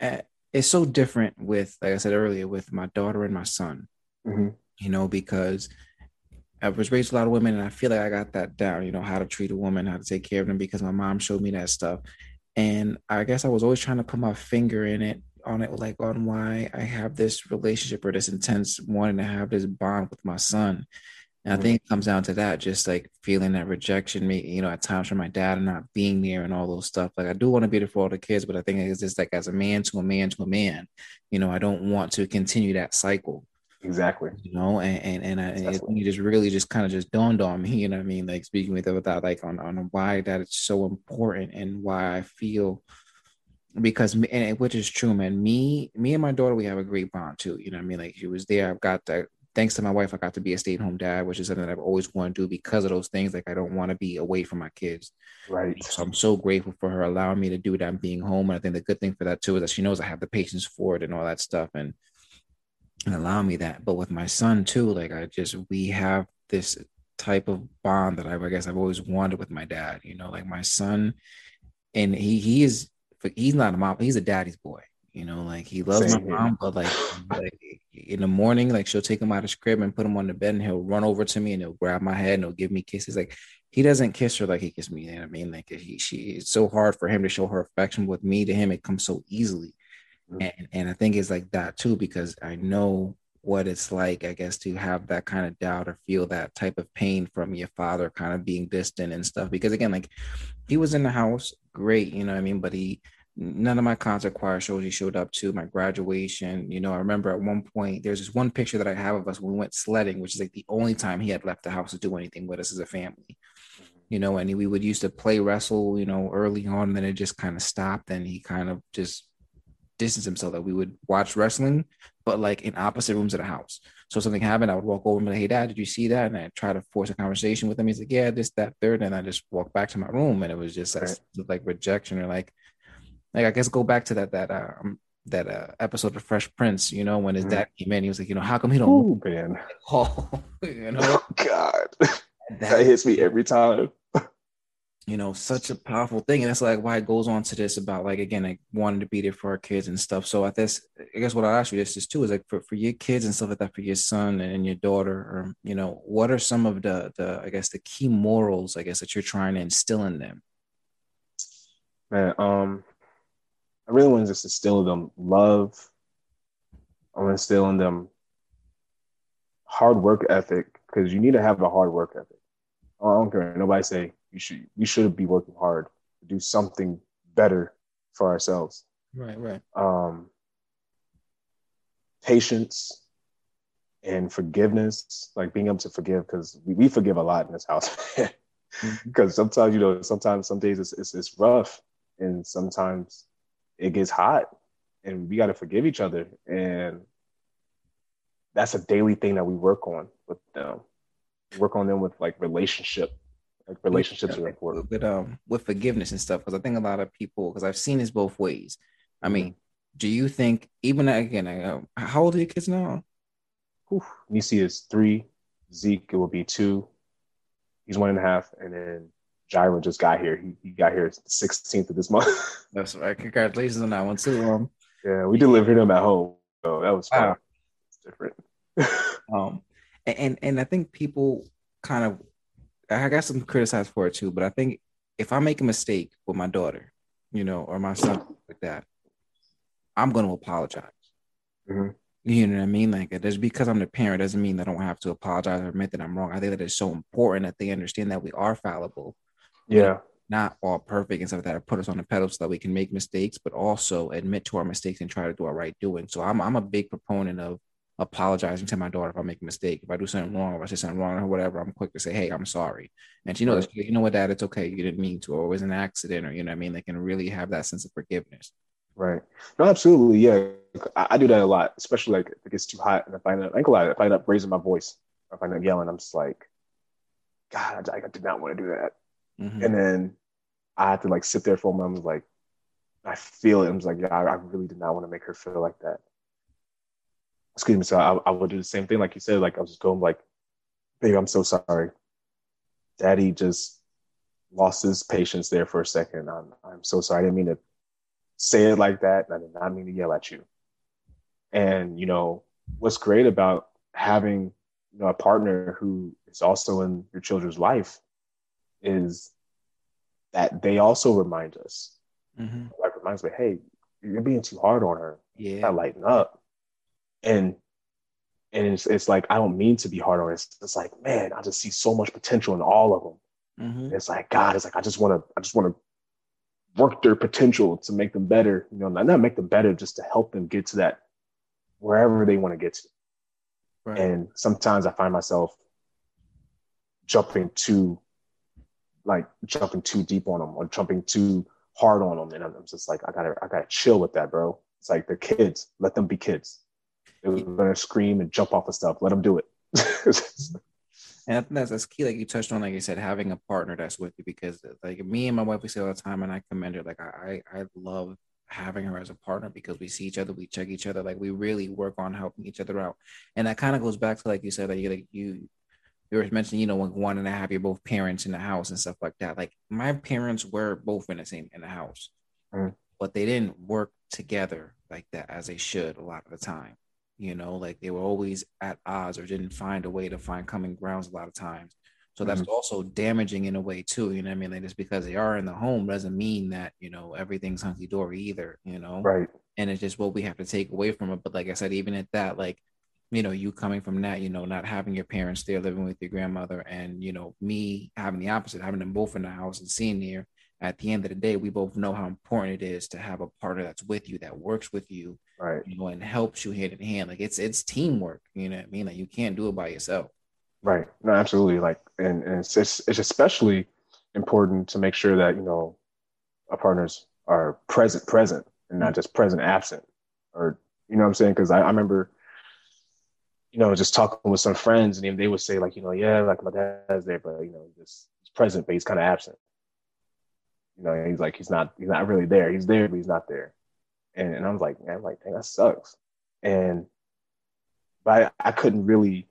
I, uh, it's so different with, like I said earlier, with my daughter and my son. Mm-hmm. You know, because I was raised a lot of women, and I feel like I got that down. You know, how to treat a woman, how to take care of them, because my mom showed me that stuff. And I guess I was always trying to put my finger in it on it, like on why I have this relationship or this intense wanting to have this bond with my son. And I think it comes down to that, just like feeling that rejection, me, you know, at times from my dad and not being there and all those stuff. Like I do want to be there for all the kids, but I think it's just like as a man to a man to a man, you know, I don't want to continue that cycle. Exactly. You know, and and, and, I, it, just really just kind of just dawned on me, you know what I mean? Like speaking with it without like on, on why that it's so important and why I feel because and which is true, man. Me, me and my daughter, we have a great bond too. You know what I mean? Like she was there. I've got that thanks to my wife, I got to be a stay at home dad, which is something that I've always wanted to do because of those things. Like I don't want to be away from my kids. Right. So I'm so grateful for her allowing me to do that and being home. And I think the good thing for that too is that she knows I have the patience for it and all that stuff and and allow me that. But with my son too, like I just we have this type of bond that I, I guess I've always wanted with my dad. You know, like my son, and he he is he's not a mom, he's a daddy's boy. You know, like he loves Same my mom, but like, like in the morning, like she'll take him out of his crib and put him on the bed, and he'll run over to me and he'll grab my head and he'll give me kisses. Like he doesn't kiss her like he kissed me. You know what I mean? Like he, she, it's so hard for him to show her affection with me. To him, it comes so easily, mm-hmm. and and I think it's like that too because I know what it's like, I guess, to have that kind of doubt or feel that type of pain from your father kind of being distant and stuff. Because again, like he was in the house, great, you know what I mean? But he none of my concert choir shows he showed up to my graduation you know i remember at one point there's this one picture that i have of us when we went sledding which is like the only time he had left the house to do anything with us as a family mm-hmm. you know and we would used to play wrestle you know early on then it just kind of stopped and he kind of just distanced himself that we would watch wrestling but like in opposite rooms of the house so something happened i would walk over and be like hey dad did you see that and i try to force a conversation with him he's like yeah this that third and i just walk back to my room and it was just like, right. like rejection or like like I guess go back to that that um that uh, episode of Fresh Prince, you know, when his mm-hmm. dad came in, he was like, you know, how come he don't? Oh man, oh, you know, oh, God, that, that hits me every time. You know, such a powerful thing, and that's like why it goes on to this about like again, like wanting to be there for our kids and stuff. So I guess I guess what I ask you this is too is like for, for your kids and stuff like that for your son and your daughter, or you know, what are some of the the I guess the key morals I guess that you're trying to instill in them? Man, um, I really want to just instill in them love. I want to instill in them hard work ethic because you need to have a hard work ethic. I don't care. Nobody say you should we should be working hard to do something better for ourselves. Right, right. Um, patience and forgiveness, like being able to forgive, because we, we forgive a lot in this house. Because mm-hmm. sometimes, you know, sometimes some days it's, it's, it's rough, and sometimes it gets hot and we got to forgive each other and that's a daily thing that we work on with them work on them with like relationship like relationships are important with um with forgiveness and stuff because i think a lot of people because i've seen this both ways i mean mm-hmm. do you think even again uh, how old are your kids now Whew. nisi is three zeke it will be two he's one and a half and then Gyro just got here. He, he got here 16th of this month. That's right. Congratulations on that one too. Um, yeah, we delivered him at home, so that was fun. Wow. It's different. um, and and I think people kind of, I got some criticized for it too. But I think if I make a mistake with my daughter, you know, or my son like that, I'm going to apologize. Mm-hmm. You know what I mean? Like just because I'm the parent doesn't mean I don't have to apologize or admit that I'm wrong. I think that it's so important that they understand that we are fallible yeah. Not all perfect and stuff that put us on the pedal so that we can make mistakes, but also admit to our mistakes and try to do our right doing. So I'm I'm a big proponent of apologizing to my daughter if I make a mistake. If I do something wrong, if I say something wrong or whatever, I'm quick to say, Hey, I'm sorry. And she knows, you know what, dad, it's okay. You didn't mean to, or it was an accident, or you know what I mean? They can really have that sense of forgiveness. Right. No, absolutely. Yeah. I, I do that a lot, especially like if it gets too hot and I find out, I lie, if I end up raising my voice, if I end up yelling, I'm just like, God, I, I did not want to do that. Mm-hmm. And then I had to like sit there for a moment, like, I feel it. I was like, yeah, I, I, really did not want to make her feel like that. Excuse me. So I, I would do the same thing, like you said. Like I was just going like, baby, I'm so sorry. Daddy just lost his patience there for a second. I'm, I'm so sorry. I didn't mean to say it like that. I did not mean to yell at you. And you know what's great about having you know a partner who is also in your children's life is that they also remind us. Mm-hmm. Like reminds me, hey, you're being too hard on her. Yeah, not lighten up. And and it's, it's like I don't mean to be hard on. It's, it's like man, I just see so much potential in all of them. Mm-hmm. It's like God, it's like I just want to, I just want to work their potential to make them better. You know, not, not make them better, just to help them get to that wherever they want to get to. Right. And sometimes I find myself jumping too like jumping too deep on them or jumping too hard on them. And I'm just like, I gotta, I gotta chill with that, bro. It's like they're kids. Let them be kids. They're gonna scream and jump off of stuff. Let them do it. and I think that's, that's key. Like you touched on, like you said, having a partner that's with you because like me and my wife, we say all the time, and I commend her. Like I, I love having her as a partner because we see each other, we check each other, like we really work on helping each other out. And that kind of goes back to like you said, that you like you you were mentioning, you know, when one and a half, you're both parents in the house and stuff like that. Like my parents were both in the same in the house, mm. but they didn't work together like that as they should a lot of the time. You know, like they were always at odds or didn't find a way to find common grounds a lot of times. So that's mm-hmm. also damaging in a way too. You know I mean? Like just because they are in the home doesn't mean that, you know, everything's hunky dory either, you know? Right. And it's just what we have to take away from it. But like I said, even at that, like, you know, you coming from that, you know, not having your parents there living with your grandmother and, you know, me having the opposite, having them both in the house and seeing there at the end of the day, we both know how important it is to have a partner that's with you, that works with you, right? You know, and helps you hand in hand. Like it's it's teamwork. You know what I mean? Like you can't do it by yourself. Right. No, absolutely. Like, and, and it's, it's, it's especially important to make sure that, you know, our partners are present, present and not just present, absent or, you know what I'm saying? Cause I, I remember, you know, just talking with some friends and they would say like, you know, yeah, like my dad's there, but you know, just he's present, but he's kind of absent. You know, he's like, he's not, he's not really there. He's there, but he's not there. And, and I was like, man, I'm like, dang, that sucks. And, but I, I couldn't really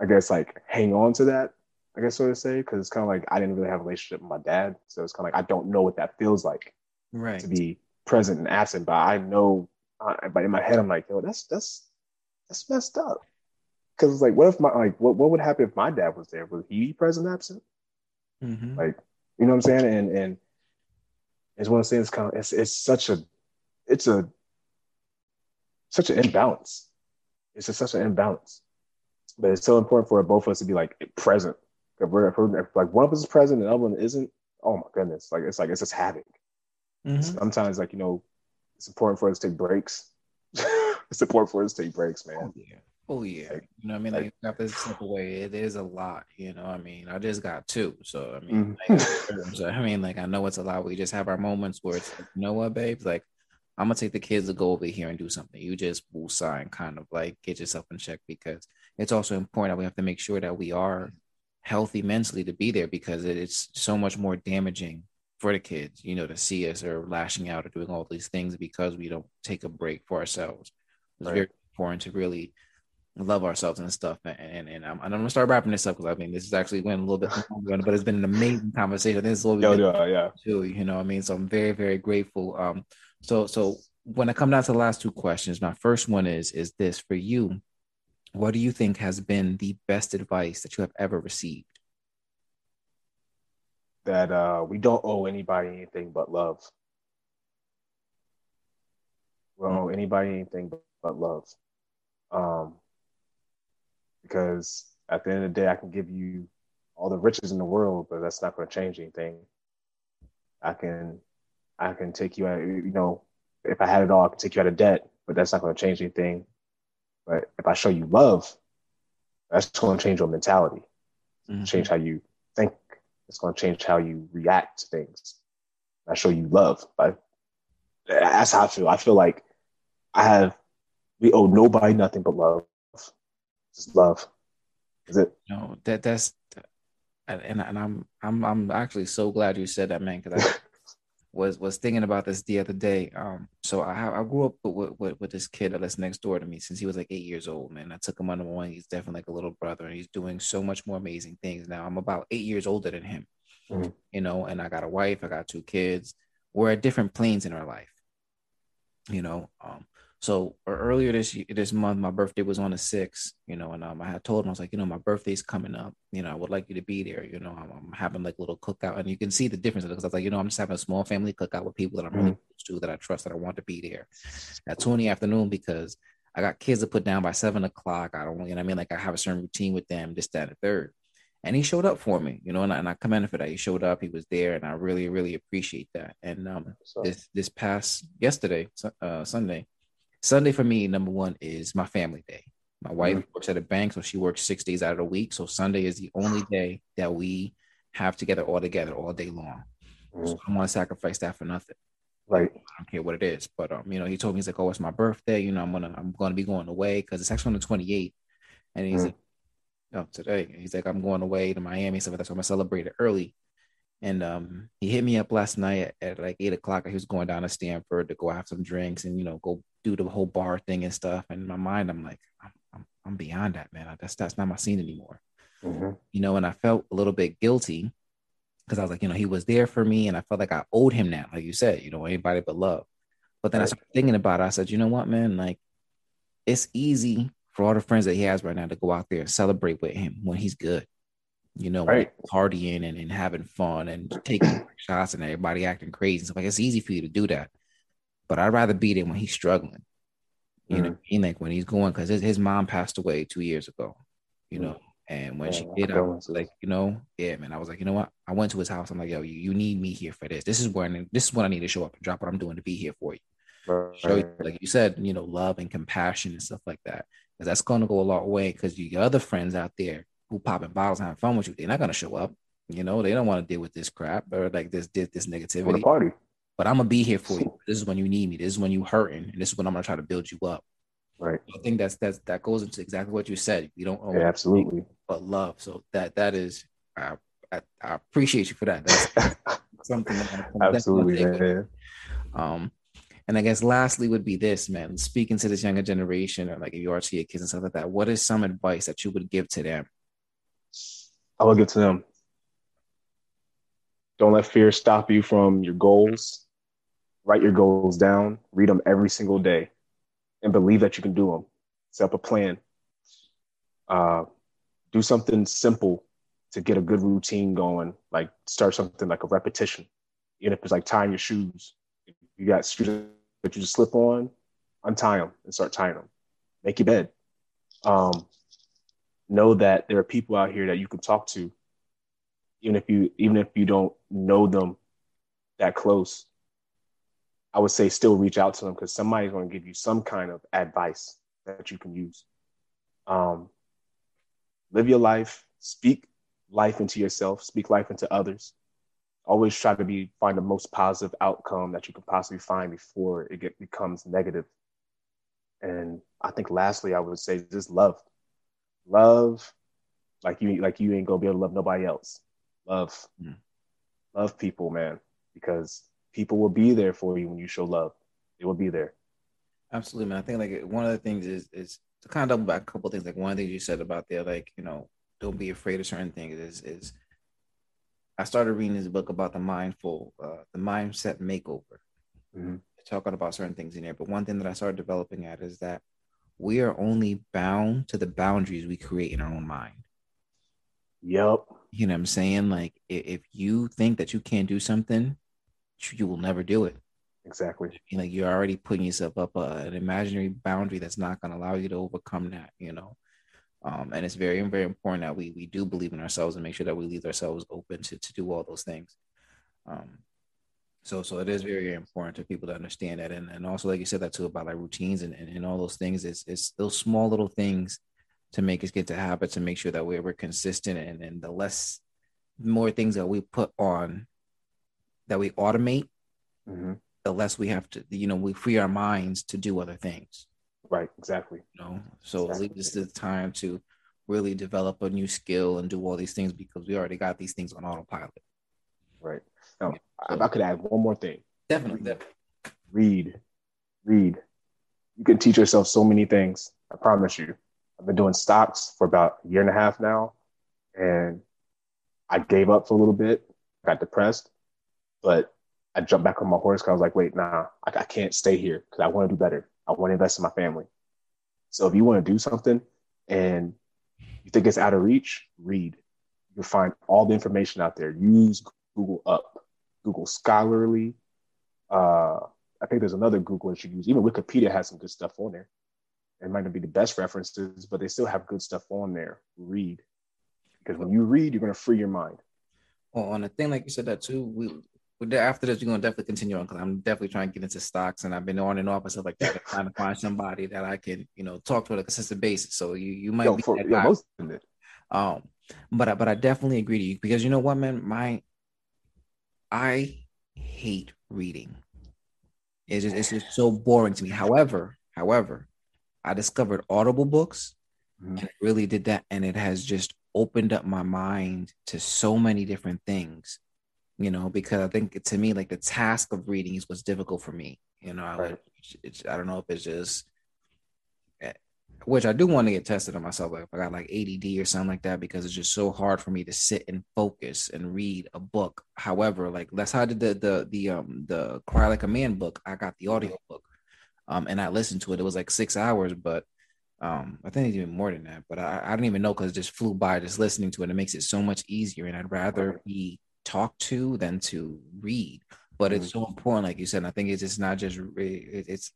I guess like hang on to that, I guess so to say, because it's kind of like I didn't really have a relationship with my dad, so it's kind of like I don't know what that feels like, right? To be present and absent, but I know, uh, but in my head I'm like, yo, that's that's that's messed up, because it's like, what if my like what what would happen if my dad was there? Would he be present absent? Mm-hmm. Like, you know what I'm saying? And and it's one of the things. Kind of it's it's such a it's a such an imbalance. It's just such an imbalance but it's so important for both of us to be like present. If we're, if we're if like one of us is present and the other one isn't, oh my goodness, like it's like it's just havoc. Mm-hmm. Sometimes like you know, it's important for us to take breaks. it's important for us to take breaks, man. Oh yeah, oh yeah. You know, what I mean, like, got this simple way. It is a lot. You know, I mean, I just got two, so I mean, mm-hmm. like, so, I mean, like I know it's a lot. We just have our moments where it's like, you know what, babes, like. I'm gonna take the kids to go over here and do something. You just will sign, kind of like get yourself in check because it's also important that we have to make sure that we are healthy mentally to be there because it's so much more damaging for the kids, you know, to see us or lashing out or doing all these things because we don't take a break for ourselves. It's right. very important to really love ourselves and stuff. And and, and I'm, I'm gonna start wrapping this up because I mean this is actually went a little bit longer, but it's been an amazing conversation. This is what we yeah, yeah. too, you know. I mean, so I'm very very grateful. Um, so so when I come down to the last two questions, my first one is is this for you what do you think has been the best advice that you have ever received? That uh, we don't owe anybody anything but love. We don't owe anybody anything but, but love. Um, because at the end of the day, I can give you all the riches in the world, but that's not going to change anything. I can, I can take you out. You know, if I had it all, I can take you out of debt, but that's not going to change anything. But if I show you love, that's going to change your mentality, mm-hmm. change how you think. It's going to change how you react to things. I show you love. But that's how I feel. I feel like I have, we owe nobody nothing but love. Just love. Is it? No, that that's, and and I'm I'm I'm actually so glad you said that, man, because I was was thinking about this the other day. Um, so I I grew up with, with, with this kid that lives next door to me since he was like eight years old, man. I took him under my wing. He's definitely like a little brother, and he's doing so much more amazing things now. I'm about eight years older than him, mm-hmm. you know, and I got a wife, I got two kids. We're at different planes in our life, you know. Um, so earlier this this month, my birthday was on the sixth, you know, and um, I had told him I was like, you know, my birthday's coming up, you know, I would like you to be there, you know, I'm, I'm having like a little cookout, and you can see the difference because I was like, you know, I'm just having a small family cookout with people that I'm really mm-hmm. close to, that I trust, that I want to be there at two in the afternoon because I got kids to put down by seven o'clock. I don't, you know, I mean, like I have a certain routine with them, this, that, and the third. And he showed up for me, you know, and I, and I commend him for that. He showed up, he was there, and I really, really appreciate that. And um, this this past yesterday, uh, Sunday, Sunday for me, number one is my family day. My wife mm-hmm. works at a bank, so she works six days out of the week. So Sunday is the only day that we have together all together all day long. Mm-hmm. So I don't want to sacrifice that for nothing. Right. I don't care what it is. But um, you know, he told me he's like, oh, it's my birthday. You know, I'm gonna I'm gonna be going away because it's actually on the 28th, and he's mm. like, oh, today. He's like, I'm going away to Miami, so that's why I'm gonna celebrate it early. And um, he hit me up last night at, at like eight o'clock. He was going down to Stamford to go have some drinks and you know go do the whole bar thing and stuff. And in my mind, I'm like, I'm, I'm, I'm beyond that, man. That's that's not my scene anymore. Mm-hmm. You know, and I felt a little bit guilty because I was like, you know, he was there for me, and I felt like I owed him that, like you said, you know, anybody but love. But then right. I started thinking about it. I said, you know what, man, like it's easy for all the friends that he has right now to go out there and celebrate with him when he's good. You know, right. partying and, and having fun and taking shots and everybody acting crazy. So like it's easy for you to do that. But I'd rather be there when he's struggling. You mm-hmm. know, I mean? like when he's going because his, his mom passed away two years ago. You know, and when yeah, she did, I was like, you know, yeah, man. I was like, you know what? I went to his house. I'm like, yo, you, you need me here for this. This is where I, this is what I need to show up and drop what I'm doing to be here for you. Right. Show you, like you said, you know, love and compassion and stuff like that. Because that's going to go a long way. Because you got other friends out there who popping bottles and having fun with you. They're not going to show up. You know, they don't want to deal with this crap or like this this, this negativity. party. But I'm gonna be here for you. This is when you need me. This is when you hurting, and this is when I'm gonna try to build you up. Right. I think that's that's that goes into exactly what you said. You don't own yeah, absolutely, but love. So that that is, I, I, I appreciate you for that. That's something that absolutely, man. Um, and I guess lastly would be this, man. Speaking to this younger generation, or like if you are to your kids and stuff like that, what is some advice that you would give to them? I would give to them. Don't let fear stop you from your goals. Write your goals down. Read them every single day and believe that you can do them. Set up a plan. Uh, do something simple to get a good routine going. Like start something like a repetition. Even if it's like tying your shoes. If you got shoes that you just slip on, untie them and start tying them. Make your bed. Um, know that there are people out here that you can talk to, even if you even if you don't know them that close. I would say still reach out to them because somebody's going to give you some kind of advice that you can use. Um, live your life, speak life into yourself, speak life into others. Always try to be find the most positive outcome that you can possibly find before it get, becomes negative. And I think lastly, I would say just love, love, like you like you ain't gonna be able to love nobody else. Love, mm. love people, man, because people will be there for you when you show love. They will be there. Absolutely, man. I think like one of the things is is to kind of double back a couple things. Like one of the things you said about there, like you know, don't be afraid of certain things. Is is I started reading this book about the mindful, uh, the mindset makeover, mm-hmm. talking about certain things in there. But one thing that I started developing at is that we are only bound to the boundaries we create in our own mind. Yep. You know what I'm saying? Like if you think that you can't do something, you will never do it. Exactly. You know, you're already putting yourself up a, an imaginary boundary that's not going to allow you to overcome that. You know, um, and it's very, very important that we we do believe in ourselves and make sure that we leave ourselves open to to do all those things. Um, so so it is very, very important to people to understand that, and and also like you said that too about like routines and and, and all those things. It's it's those small little things to make us get to habits and make sure that we're, we're consistent and and the less more things that we put on that we automate, mm-hmm. the less we have to, you know, we free our minds to do other things. Right, exactly. You know, so exactly. leave us the time to really develop a new skill and do all these things because we already got these things on autopilot. Right. Now, so, I could add one more thing. Definitely, definitely. Read, read. You can teach yourself so many things. I promise you. I've been doing stocks for about a year and a half now, and I gave up for a little bit, got depressed, but I jumped back on my horse because I was like, wait, nah, I, I can't stay here because I want to do better. I want to invest in my family. So if you want to do something and you think it's out of reach, read. You'll find all the information out there. Use Google Up, Google Scholarly. Uh, I think there's another Google that you use. Even Wikipedia has some good stuff on there. It might not be the best references, but they still have good stuff on there. Read. Because when you read, you're going to free your mind. Well, on a thing like you said that too, we after this, we're gonna definitely continue on because I'm definitely trying to get into stocks, and I've been on and off and stuff like that, trying to find somebody that I can, you know, talk to on a consistent basis. So you you might yo, be for, that guy. Yo, um, but I, but I definitely agree to you because you know what, man, my I hate reading. It's just it's just so boring to me. However, however, I discovered Audible books, mm-hmm. and it really did that, and it has just opened up my mind to so many different things. You know, because I think to me, like the task of reading is what's difficult for me. You know, right. I, I don't know if it's just which I do want to get tested on myself. Like if I got like ADD or something like that, because it's just so hard for me to sit and focus and read a book. However, like that's how I did the the the um the Cry Like a Man book. I got the audio book, um, and I listened to it. It was like six hours, but um, I think it's even more than that. But I, I don't even know because it just flew by just listening to it. It makes it so much easier, and I'd rather be talked to than to read. But mm-hmm. it's so important, like you said. I think it's just not just it's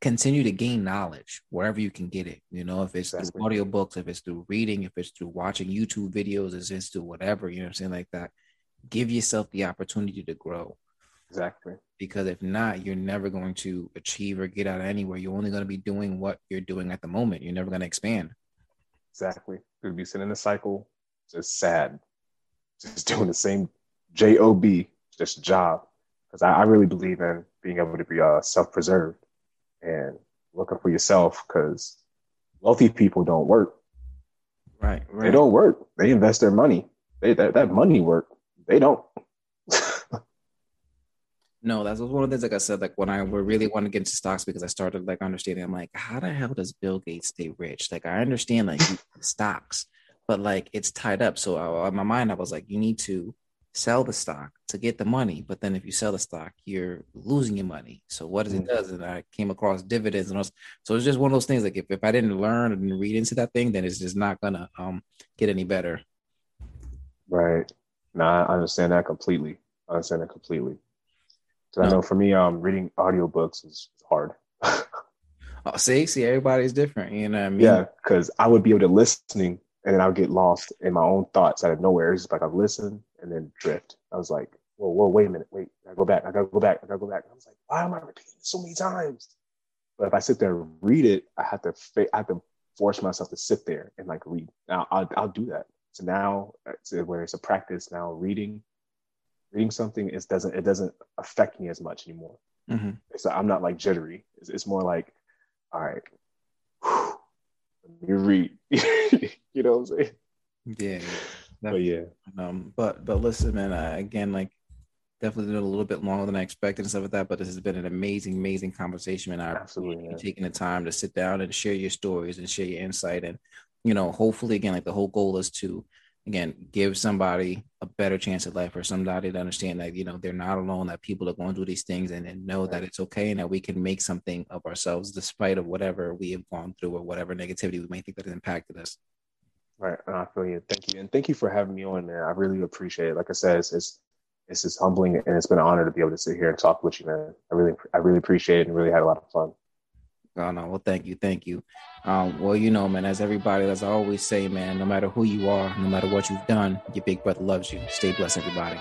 continue to gain knowledge wherever you can get it. You know, if it's exactly. through audiobooks, if it's through reading, if it's through watching YouTube videos, if it's through whatever, you know I'm saying? Like that. Give yourself the opportunity to grow. Exactly. Because if not, you're never going to achieve or get out anywhere. You're only going to be doing what you're doing at the moment. You're never going to expand. Exactly. You'll be sitting in a cycle, just sad, just doing the same job, just job. Because I, I really believe in being able to be uh, self-preserved and looking for yourself because wealthy people don't work. Right, right. They don't work. They invest their money. They that, that money work. They don't. no, that's one of the things like I said, like when I really want to get into stocks because I started like understanding, I'm like, how the hell does Bill Gates stay rich? Like I understand like stocks, but like it's tied up. So I, in my mind, I was like, you need to sell the stock to get the money. But then if you sell the stock, you're losing your money. So what does it mm. does? And I came across dividends and was, so it's just one of those things like if, if I didn't learn and read into that thing, then it's just not gonna um get any better. Right. No, I understand that completely. I understand that completely. Cause no. I know for me, um reading audiobooks is hard. oh, see, see, everybody's different, you know. What I mean? Yeah, because I would be able to listening and then I'll get lost in my own thoughts out of nowhere. It's just like I've listened and then drift. I was like, whoa, whoa, wait a minute, wait, I go back, I gotta go back, I gotta go back. I was like, why am I repeating this so many times? But if I sit there and read it, I have to, I have to force myself to sit there and like read. Now I'll, I'll do that. So now, so where it's a practice now, reading, reading something is doesn't it doesn't affect me as much anymore. Mm-hmm. So I'm not like jittery. It's, it's more like, all right, you read. you know what I'm saying? Yeah. But yeah. Um, but but listen, man. I, again, like definitely did a little bit longer than I expected and stuff like that. But this has been an amazing, amazing conversation, and I absolutely yeah. taking the time to sit down and share your stories and share your insight, and you know, hopefully, again, like the whole goal is to again give somebody a better chance at life or somebody to understand that you know they're not alone that people are going through these things and, and know right. that it's okay and that we can make something of ourselves despite of whatever we have gone through or whatever negativity we may think that has impacted us right i feel you thank you and thank you for having me on there i really appreciate it like i said it's, it's it's just humbling and it's been an honor to be able to sit here and talk with you man i really i really appreciate it and really had a lot of fun Oh no, well, thank you, thank you. Um, well, you know, man, as everybody, as I always say, man, no matter who you are, no matter what you've done, your big brother loves you. Stay blessed, everybody.